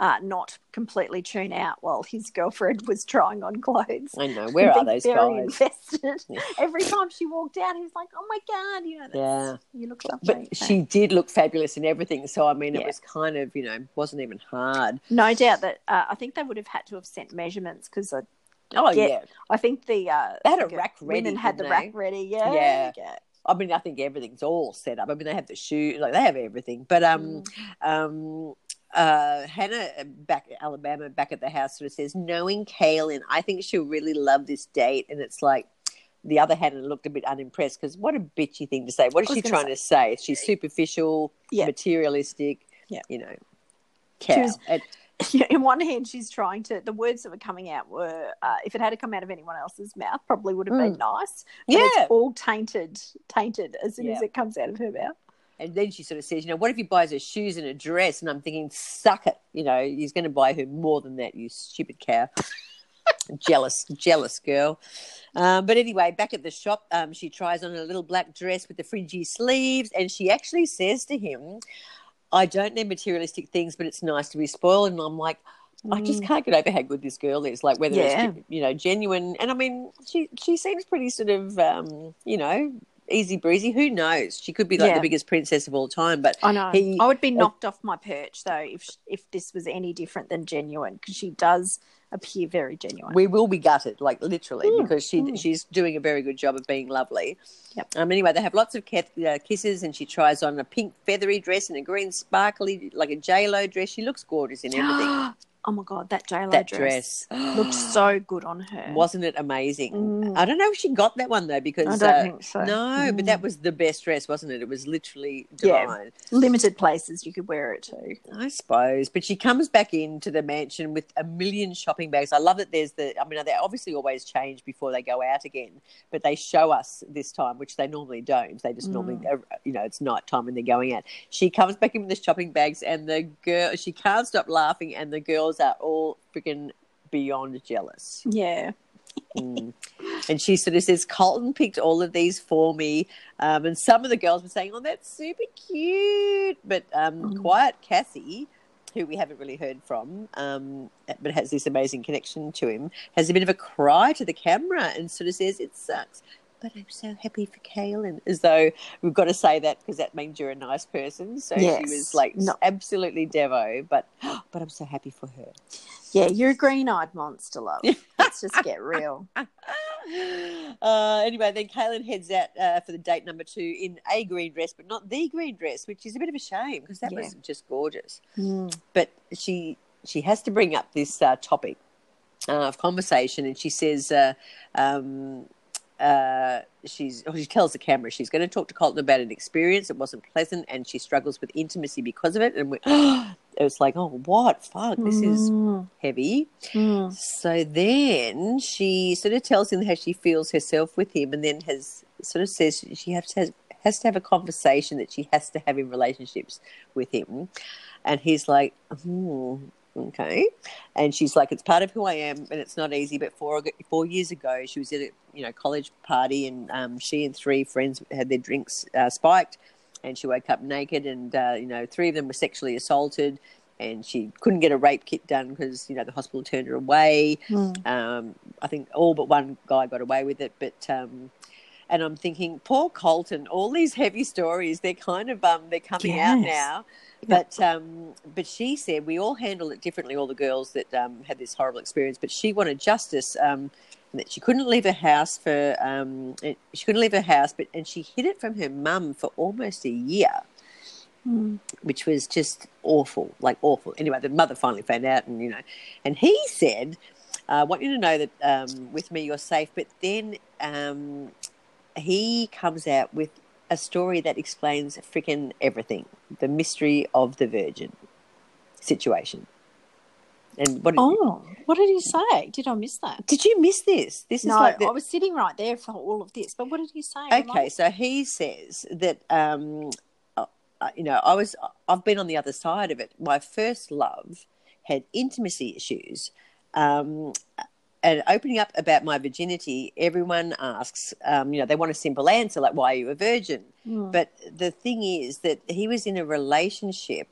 uh, not completely tune out while his girlfriend was trying on clothes. I know where are those very guys? invested. Yeah. Every time she walked out, he was like, "Oh my god, you know, Yeah. you look lovely." But she did look fabulous in everything. So I mean, it Yeah. was kind of you know wasn't even hard. no doubt that uh, I think they would have had to have sent measurements because I, Oh Yeah. yeah. I think the uh, They had a rack ready, Women had the they? rack ready. Yeah, Yeah. yeah. I mean, I think everything's all set up. I mean, they have the shoe, like they have everything. But um, Mm. um, uh, Hannah back back Alabama back at the house sort of says, knowing Caelynn, I think she'll really love this date. And it's like the other Hannah looked a bit unimpressed because what a bitchy thing to say. What is she trying to say? She's superficial, Yeah. materialistic. Yeah. you know, cow. was- And- in one hand, she's trying to. The words that were coming out were, uh, if it had to come out of anyone else's mouth, probably would have been nice. But Yeah. it's all tainted, tainted as soon as it comes out of her mouth. And then she sort of says, you know, what if he buys her shoes and a dress? And I'm thinking, suck it. You know, he's going to buy her more than that, you stupid cow. jealous, jealous girl. Um, but anyway, back at the shop, um, she tries on a little black dress with the fringy sleeves. And she actually says to him, I don't need materialistic things, but it's nice to be spoiled. And I'm like, I just can't get over how good this girl is. Like whether Yeah. it's you know genuine, and I mean she she seems pretty sort of um, you know easy breezy. Who knows? She could be like Yeah. the biggest princess of all time. But I know. He- I would be knocked off my perch though if if this was any different than genuine because she does appear very genuine. we will be gutted, like literally, Mm, because she mm. she's doing a very good job of being lovely. Yep. Um. Anyway, they have lots of cat, uh, kisses, and she tries on a pink feathery dress and a green sparkly like a J Lo dress. She looks gorgeous in everything. oh my god, that that dress, dress looked so good on her. Wasn't it amazing? Mm. I don't know if she got that one though, because I don't uh, think so. no, but Mm. that was the best dress, wasn't it? It was literally Yeah. divine. limited places you could wear it to. I suppose. But she comes back into the mansion with a million shopping bags. I love that there's the, I mean, they obviously always change before they go out again, but they show us this time, which they normally don't. They just normally, Mm. uh, you know, it's night time when they're going out. She comes back in with the shopping bags and the girl, she can't stop laughing, and the girls are all freaking beyond jealous. Yeah. Mm. And she sort of says, Colton picked all of these for me. Um, and some of the girls were saying, oh, that's super cute. But um, Mm. Quiet Cassie, who we haven't really heard from, um, but has this amazing connection to him, has a bit of a cry to the camera and sort of says, it sucks. But I'm so happy for Caelynn, as though we've got to say that because that means you're a nice person. So she was like No. absolutely devo, but but I'm so happy for her. Yeah, you're a green eyed monster, love. Let's just get real. uh, anyway, then Caelynn heads out uh, for the date number two in a green dress, but not the green dress, which is a bit of a shame because that Yeah. was just gorgeous. Mm. But she she has to bring up this uh, topic uh, of conversation, and she says. Uh, um, uh, she's oh, she tells the camera she's going to talk to Colton about an experience. It wasn't pleasant, and she struggles with intimacy because of it. And we, it was like, oh, what? Fuck, this is Mm. heavy. Mm. So then she sort of tells him how she feels herself with him, and then has sort of says she has to, has to have a conversation that she has to have in relationships with him. And he's like, hmm, okay. And she's like, it's part of who I am, and it's not easy. But four four years ago, she was at a you know college party, and um, she and three friends had their drinks uh, spiked, and she woke up naked, and uh, you know three of them were sexually assaulted and she couldn't get a rape kit done because you know the hospital turned her away. Mm. Um, I think all but one guy got away with it, but um, and I'm thinking, poor Colton, all these heavy stories, they're kind of um, they're coming out now. But um, but she said we all handle it differently. All the girls that um, had this horrible experience, but she wanted justice. Um, and that she couldn't leave her house for um, she couldn't leave her house, but and she hid it from her mum for almost a year Mm. which was just awful, like awful. Anyway, the mother finally found out, and you know, and he said, "I want you to know that um, with me you're safe." But then um, he comes out with a story that explains freaking everything: the mystery of the Virgin situation. And what Oh, what did he say? Did I miss that? did you miss this? This is like the, I was sitting right there for all of this. But what did he say? I- Okay, so he says that um, uh, uh, you know I was I've been on the other side of it. My first love had intimacy issues, um, and opening up about my virginity, everyone asks, um, you know, they want a simple answer like, "Why are you a virgin?" Mm. But the thing is that he was in a relationship.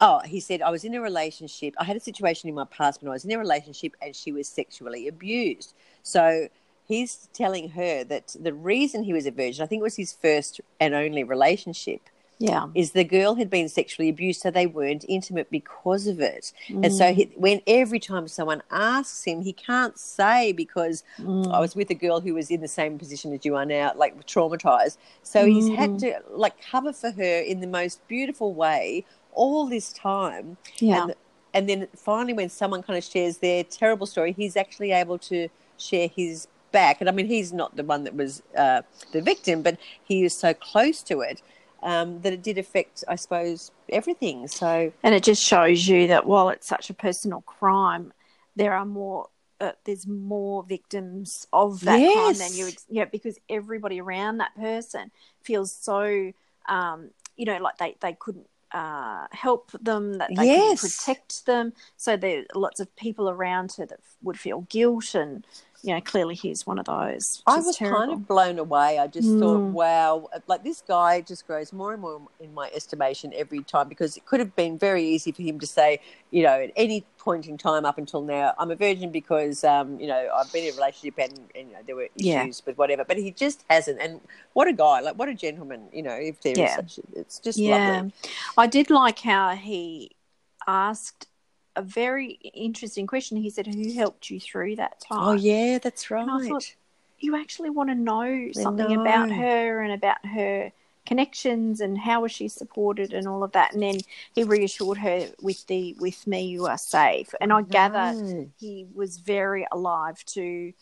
Oh, he said, I was in a relationship. I had a situation in my past when I was in a relationship and she was sexually abused. So he's telling her that the reason he was a virgin, I think it was his first and only relationship, yeah. is the girl had been sexually abused, so they weren't intimate because of it. And Mm. so he, when every time someone asks him, he can't say because Mm. I was with a girl who was in the same position as you are now, like traumatized. So he's Mm. had to like cover for her in the most beautiful way all this time. yeah. And, and then finally, when someone kind of shares their terrible story, he's actually able to share his back. And I mean, he's not the one that was uh, the victim, but he is so close to it um, that it did affect, I suppose, everything. So And it just shows you that while it's such a personal crime, there are more. Uh, there's more victims of that crime than you, yeah, because everybody around that person feels so, um, you know, like they they couldn't uh, help them, that they Yes. couldn't protect them. So there are lots of people around her that would feel guilt, and you know, clearly he's one of those. I is was kind of blown away. I just thought, Mm. wow, like this guy just grows more and more in my estimation every time because it could have been very easy for him to say, you know, at any point in time up until now, I'm a virgin because, um, you know, I've been in a relationship and, and you know, there were issues Yeah. with whatever. But he just hasn't. And what a guy, like what a gentleman, you know, if there is Yeah. such, it's just Yeah. lovely. I did like how he asked a very interesting question. He said, "Who helped you through that oh, time?" Oh, yeah, that's right. thought, You actually want to know something about her and about her connections and how was she supported and all of that. And then he reassured her with the "With me, you are safe." And I gather No. he was very alive to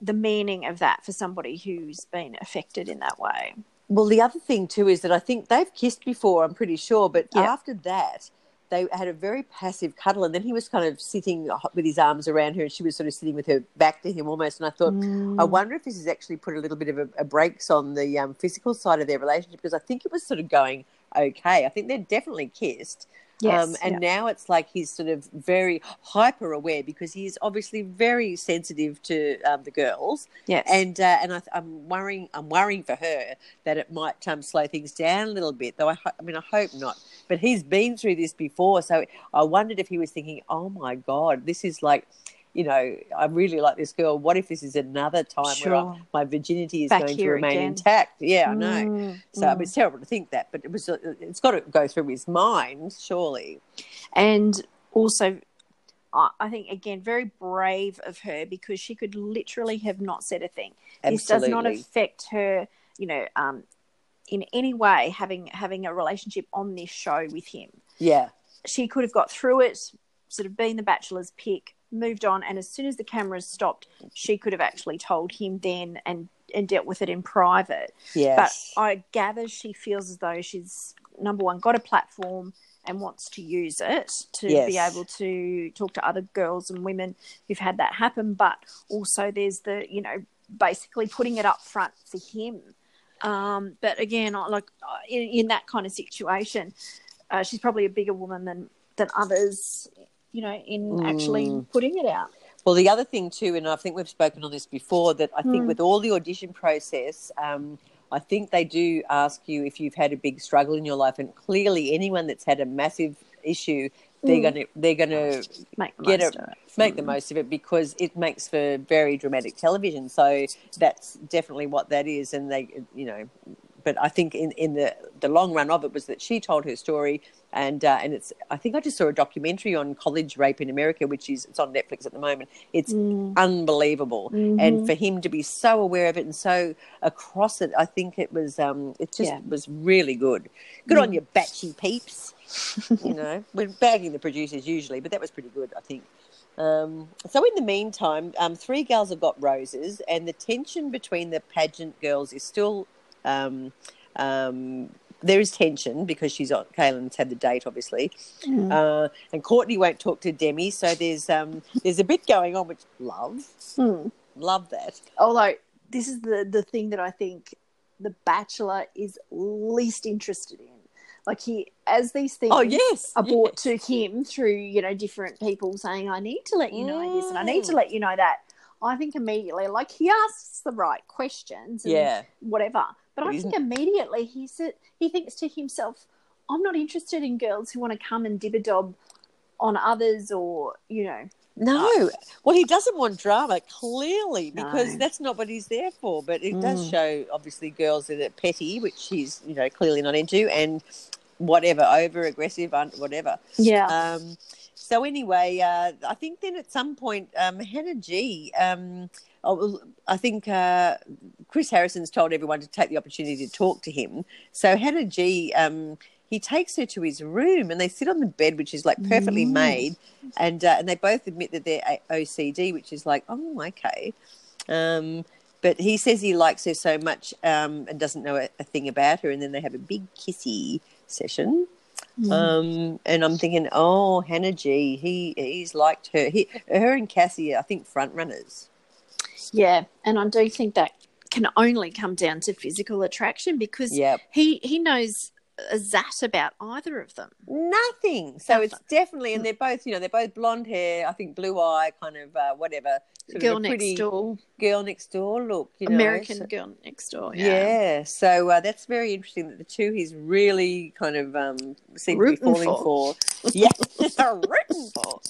the meaning of that for somebody who's been affected in that way. Well, the other thing too is that I think they've kissed before. I'm pretty sure, but Yeah. after that, they had a very passive cuddle, and then he was kind of sitting with his arms around her, and she was sort of sitting with her back to him almost. And I thought, Mm. I wonder if this has actually put a little bit of a, a brakes on the um, physical side of their relationship because I think it was sort of going okay. I think they'd definitely kissed. Yes, um, and yeah. now it's like he's sort of very hyper aware because he's obviously very sensitive to um, the girls yes. and uh, and I, I'm worrying. I'm worrying for her that it might um, slow things down a little bit. Though I, ho- I mean, I hope not. But he's been through this before, so I wondered if he was thinking, "Oh my God, this is like." You know, I really like this girl. What if this is another time where I, my virginity is Back going to remain again. intact? Yeah, I know. Mm, So I mm. mean, it's terrible to think that, but it was. uh, It's got to go through his mind, surely. and also I think again very brave of her because she could literally have not said a thing. This does not affect her, you know, um, in any way having having a relationship on this show with him. Yeah, She could have got through it, sort of being the bachelor's pick, moved on, and as soon as the cameras stopped, she could have actually told him then and and dealt with it in private. yes. But I gather she feels as though she's number one got a platform and wants to use it to be able to talk to other girls and women who've had that happen. But also there's the you know basically putting it up front for him. Um, but again, like in, in that kind of situation, uh, she's probably a bigger woman than than others. You know, in actually Mm. putting it out. Well, the other thing too, and I think we've spoken on this before, that I think Hmm. with all the audition process, um, I think they do ask you if you've had a big struggle in your life, and clearly anyone that's had a massive issue, they're Mm. gonna they're gonna Make the Get most it- of it. make the most of it because it makes for very dramatic television. So that's definitely what that is, and they, you know, but I think in, in the the long run of it was that she told her story, and uh, and it's I think I just saw a documentary on college rape in America, which is it's on Netflix at the moment. It's Mm. unbelievable, Mhm. and for him to be so aware of it and so across it, I think it was um it just Yeah. was really good. Good on Mm. you, batchy peeps. you know, we're bagging the producers usually, but that was pretty good, I think. Um, so in the meantime, um, three girls have got roses, and the tension between the pageant girls is still um, um, there is tension because she's on Caelynn's had the date, obviously, Mm. uh, and Courtney won't talk to Demi. So there's um, there's a bit going on, which love Mm. love that. Although this is the the thing that I think the Bachelor is least interested in. Like he, as these things Oh yes, are yes. brought to him through you know different people saying, "I need to let you know this and I need to Mm. let you know that." I think immediately, like he asks the right questions, and Yeah, whatever. But But I think immediately he said he thinks to himself, "I'm not interested in girls who want to come and dib a dob on others, or you know, no. Well, he doesn't want drama clearly because No. that's not what he's there for. But it does Mm. show obviously girls that are petty, which he's you know clearly not into, and whatever over aggressive, whatever. yeah, Um, so anyway, uh, I think then at some point, um, Hannah G. Um, oh, I think uh, Chris Harrison's told everyone to take the opportunity to talk to him. So Hannah G. Um, he takes her to his room and they sit on the bed, which is like perfectly Mm. made, and uh, and they both admit that they're OCD, which is like, oh, okay. Um, but he says he likes her so much um, and doesn't know a, a thing about her, and then they have a big kissy session. Mm. Um, and I'm thinking, oh, Hannah G, he he's liked her. He, her and Cassie, are, I think, front runners. yeah. And I do think that can only come down to physical attraction because Yep. he he knows a zat about either of them. Nothing. So it's definitely, and they're both, you know, they're both blonde hair. I think blue eye, kind of uh, whatever. Girl of a pretty next door, girl next door look. You know, American so- girl next door. Yeah. Yeah. So uh, that's very interesting that the two he's really kind of um, seem to be falling for. yeah, rooting for.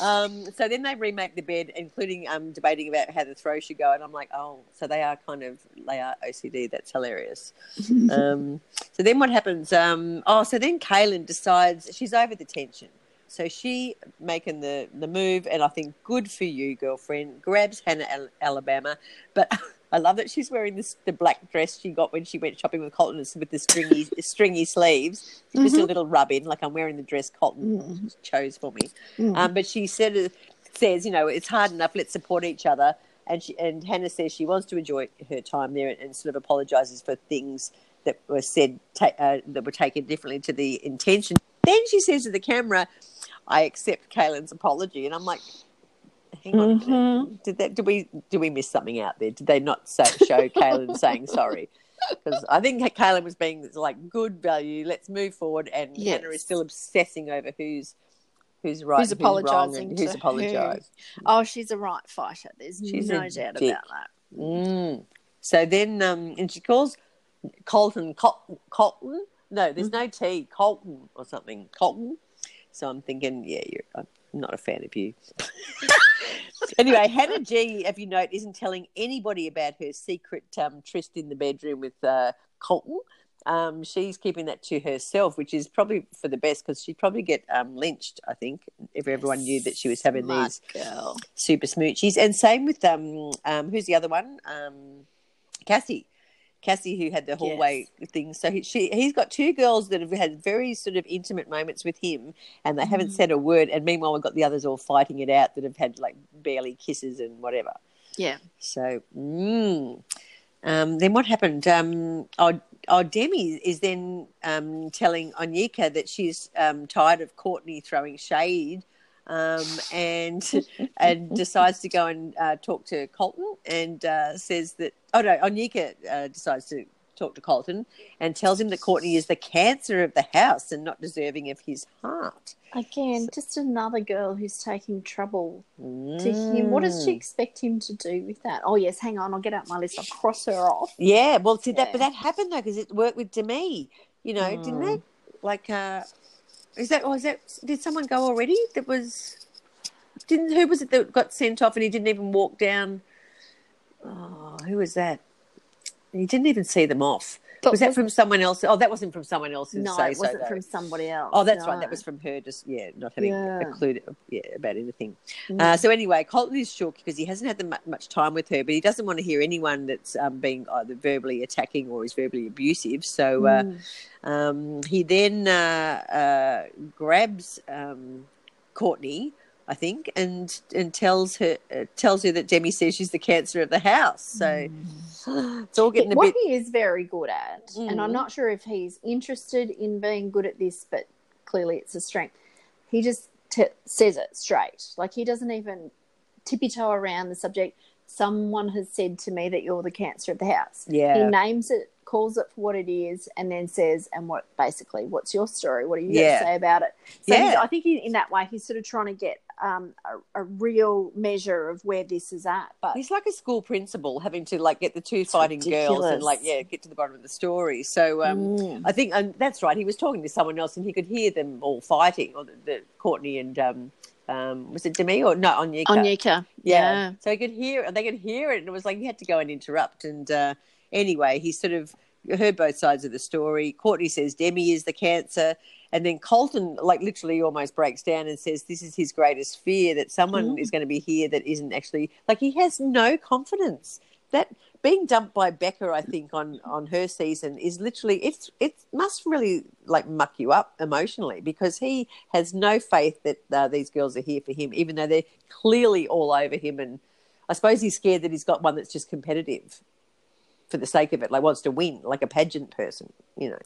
Um, so then they remake the bed, including um, debating about how the throw should go, and I'm like, oh, so they are kind of they are OCD. That's hilarious. um, so then what happens? Um, oh, so then Caelynn decides she's over the tension. So she making the, the move, and I think good for you, girlfriend. Grabs Hannah Al- Alabama, but I love that she's wearing this the black dress she got when she went shopping with Colton with the stringy stringy sleeves. Just a little rub in, like I'm wearing the dress Colton Mm. chose for me. Mm. Um, but she said says, you know, it's hard enough. Let's support each other. And she and Hannah says she wants to enjoy her time there and, and sort of apologizes for things that were said ta- uh, that were taken differently to the intention. Then she says to the camera, "I accept Caelynn's apology," and I'm like. Hang on. Mhm. did that? Did we? Did we miss something out there? Did they not say, show Caelynn saying sorry? Because I think Caelynn was being like good value. Let's move forward, and Yes. Hannah is still obsessing over who's who's right, Who's apologising and who's apologised. Oh, she's a right fighter. There's She's no doubt dick. about that. Mm. So then, um, and she calls Colton Col- Colton. No, there's no T. Colton or something. Colton. So I'm thinking, yeah, you're. I'm not a fan of you. anyway, Hannah G, if you note, isn't telling anybody about her secret um, tryst in the bedroom with uh, Colton. Um, she's keeping that to herself, which is probably for the best because she'd probably get um, lynched. I think if everyone knew that she was having Smart these girl. super smoochies. And same with um, um who's the other one? Um, Cassie. Cassie, who had the hallway thing. So he, she, he's got two girls that have had very sort of intimate moments with him, and they haven't Mhm. said a word. And meanwhile, we've got the others all fighting it out that have had like barely kisses and whatever. Yeah. So, mm. um, then what happened? Um, oh, oh, Demi is then um, telling Onyeka that she's um, tired of Courtney throwing shade um, and and decides to go and uh, talk to Colton and uh, says that, oh no, Onyeka uh, decides to talk to Colton and tells him that Courtney is the cancer of the house and not deserving of his heart. Again, just another girl who's taking trouble to him. What does she Mm. expect him to do with that? Oh, yes, hang on. I'll get out my list. I'll cross her off. Yeah, well, see that, but that happened though because it worked with Demi, you know, didn't Mm. it? Like, uh, Is that? Or is that? Did someone go already? That was. Didn't who was it that got sent off and he didn't even walk down? Oh, who was that? He didn't even see them off. But was that was- from someone else? Oh, that wasn't from someone else's. No, it wasn't though. from somebody else. Oh, that's right. That was from her. Just yeah, not having Yeah. a clue yeah, about anything. Mm. Uh, so anyway, Colton is shook because he hasn't had the, mu- much time with her, but he doesn't want to hear anyone that's um, being either verbally attacking or is verbally abusive. So uh, Mm. um, he then uh, uh, grabs um, Courtney, I think, and and tells her uh, tells her that Demi says she's the cancer of the house. So it's all getting a what bit. he is very good at, and I'm Mm. not sure if he's interested in being good at this, but clearly it's a strength. He just t- says it straight. Like he doesn't even tippy toe around the subject. Someone has said to me that you're the cancer of the house. Yeah, he names it, calls it for what it is, and then says, "And what basically, what's your story? What do you Yeah. to say about it?" So Yeah. I think he, in that way, he's sort of trying to get um, a, a real measure of where this is at. But He's like a school principal having to like get the two fighting girls and like yeah get to the bottom of the story. So um, Mm. I think and that's right. He was talking to someone else and he could hear them all fighting, or the, the Courtney and um, um, was it Demi or no Onyeka? Onyeka, yeah. So he could hear and they could hear it, and it was like he had to go and interrupt. And uh, anyway, he sort of heard both sides of the story. Courtney says Demi is the cancer, and then Colton like literally almost breaks down and says this is his greatest fear that someone Mm. is going to be here that isn't actually like he has no confidence that being dumped by Becca, I think on on her season is literally it's it must really like muck you up emotionally because he has no faith that uh, these girls are here for him, even though they're clearly all over him. And I suppose he's scared that he's got one that's just competitive for the sake of it, like wants to win, like a pageant person, you know.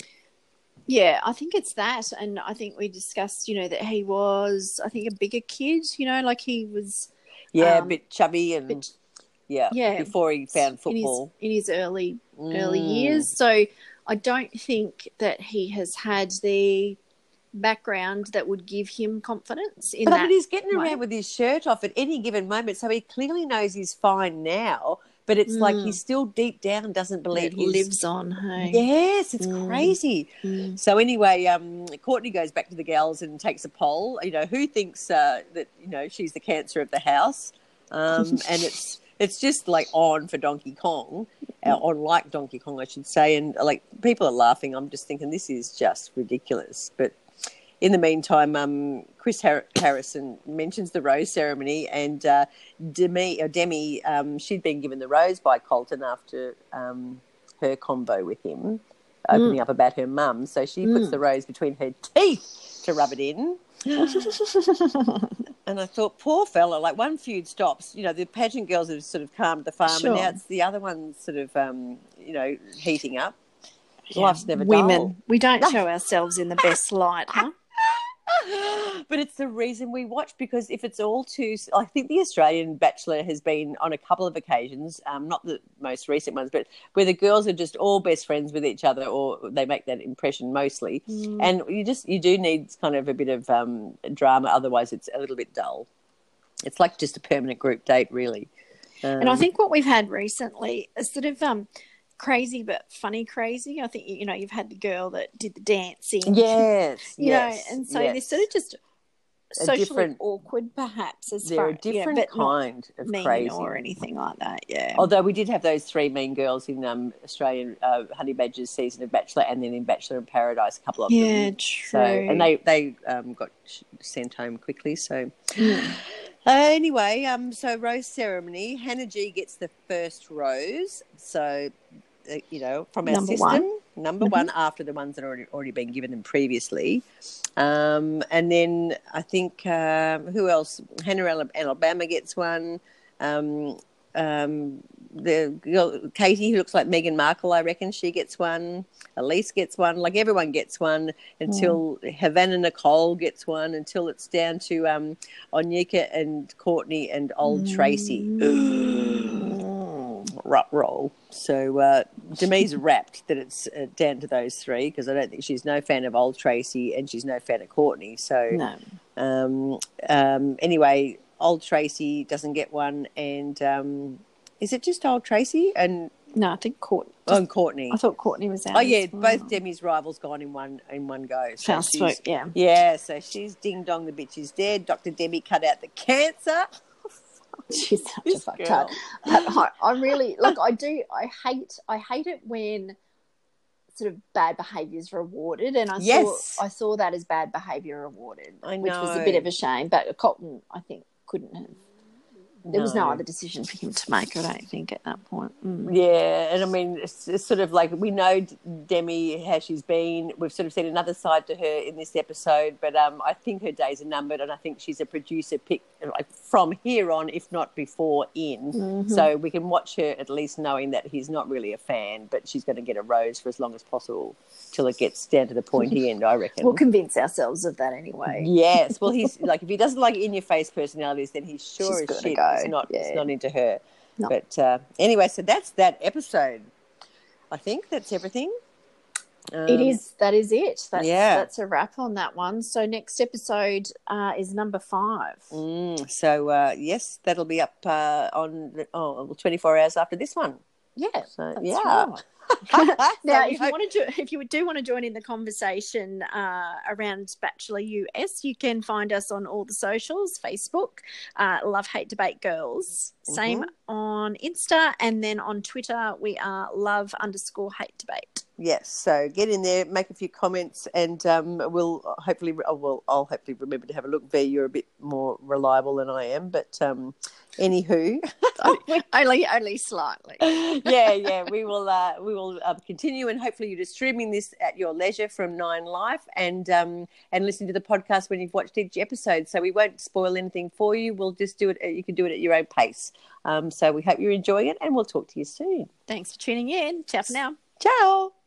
Yeah, I think it's that. And I think we discussed, you know, that he was, I think, a bigger kid, you know, like he was, Yeah, a Um, bit chubby and bit- yeah, yeah, before he found football. in his, in his early, early Mm. years. So I don't think that he has had the background that would give him confidence in But that. mean, he's getting way. around with his shirt off at any given moment, so he clearly knows he's fine now. But it's like Mm. he still deep down doesn't believe it he's lives on, hey? Yes, it's Mm. crazy. Mm. So anyway, um, Courtney goes back to the gals and takes a poll. You know, who thinks uh, that you know she's the cancer of the house? Um, and it's it's just like on for Donkey Kong, uh, on like Donkey Kong, I should say. And like people are laughing. I'm just thinking this is just ridiculous. But in the meantime, um, Chris Har- Harrison mentions the rose ceremony, and uh, Demi, or Demi, um, she'd been given the rose by Colton after um, her convo with him, opening up about her mum. So she puts Mm. the rose between her teeth to rub it in. And I thought, poor fella, like one feud stops. You know, the pageant girls have sort of calmed the farm, and now it's the other ones sort of, um, you know, heating up. Life's never Women, dull. we don't show ourselves in the best light, huh? but it's the reason we watch because if it's all too, I think the Australian Bachelor has been on a couple of occasions, um, not the most recent ones, but where the girls are just all best friends with each other, or they make that impression mostly. Mm. And you just you do need kind of a bit of um, drama, otherwise it's a little bit dull. It's like just a permanent group date, really. Um, And I think what we've had recently is sort of um, crazy but funny crazy. I think you know you've had the girl that did the dancing, yes, you yes, know, and so yes. they're sort of just socially awkward, perhaps as they're far a different yeah, kind of crazy. or anything like that. Yeah, Although we did have those three mean girls in um, Australian uh, Honey Badger's season of Bachelor, and then in Bachelor in Paradise, a couple of yeah, them. true. So and they they um, got sent home quickly. So Mm. uh, anyway, um, so rose ceremony. Hannah G gets the first rose. So you know from our Number system, one. number Mhm. one after the ones that already already been given them previously. Um, and then I think um, who else? Hannah Ala- Alabama gets one. Um, um, the girl Katie, who looks like Meghan Markle, I reckon she gets one. Elise gets one. Like everyone gets one until Havana Nicole gets one. Until it's down to um, Onyeka and Courtney and old Tracy. Rut roll. So uh, Demi's wrapped that it's uh, down to those three because I don't think she's no fan of old Tracy and she's no fan of Courtney. So no, um, um, anyway, old Tracy doesn't get one, and um, is it just old Tracy? And No, I think Court. Oh, and Courtney. I thought Courtney was out. Oh yeah, well. both Demi's rivals gone in one in one go. So she's- foot, yeah. Yeah, so she's ding dong, the bitch is dead. Dr. Demi cut out the cancer. She's such a This fuck girl. tart. I, I really like. I do. I hate. I hate it when sort of bad behaviour is rewarded, and I Yes. saw. I saw that as bad behaviour rewarded, which was a bit of a shame. But Colton, I think, couldn't have. There was no No. other decision for him to make. I don't think at that point. Mm. Yeah, and I mean, it's, it's sort of like we know Demi how she's been. We've sort of seen another side to her in this episode, but um, I think her days are numbered, and I think she's a producer pick like from here on, if not before, in. Mhm. So we can watch her at least knowing that he's not really a fan, but she's going to get a rose for as long as possible till it gets down to the pointy end. I reckon. We'll convince ourselves of that anyway. Yes, well, he's like if he doesn't like in your face personalities, then he's sure She's as shit go. It's not it's not into her. No. But uh, anyway, so that's that episode. I think that's everything. Um, it is. That is it. That's, yeah. That's a wrap on that one. So next episode uh, is number five. Mm, so uh, yes, that'll be up uh, on oh 24 hours after this one. Yeah. So That's yeah. right. Now, if you hope- want to, if you do want to join in the conversation uh, around Bachelor US, you can find us on all the socials: Facebook, uh, Love Hate Debate Girls. Same Mm-hmm. on Insta, and then on Twitter, we are Love underscore Hate Debate. Yes, so get in there, make a few comments, and um, we'll hopefully, oh, well, I'll hopefully remember to have a look. V, you're a bit more reliable than I am, but um, anywho, only, only slightly. yeah, yeah, we will, uh, we will um, continue, and hopefully, you're just streaming this at your leisure from Nine Life, and um, and listen to the podcast when you've watched each episode. So we won't spoil anything for you. We'll just do it. You can do it at your own pace. Um, so we hope you're enjoying it, and we'll talk to you soon. Thanks for tuning in. Ciao for now. Ciao.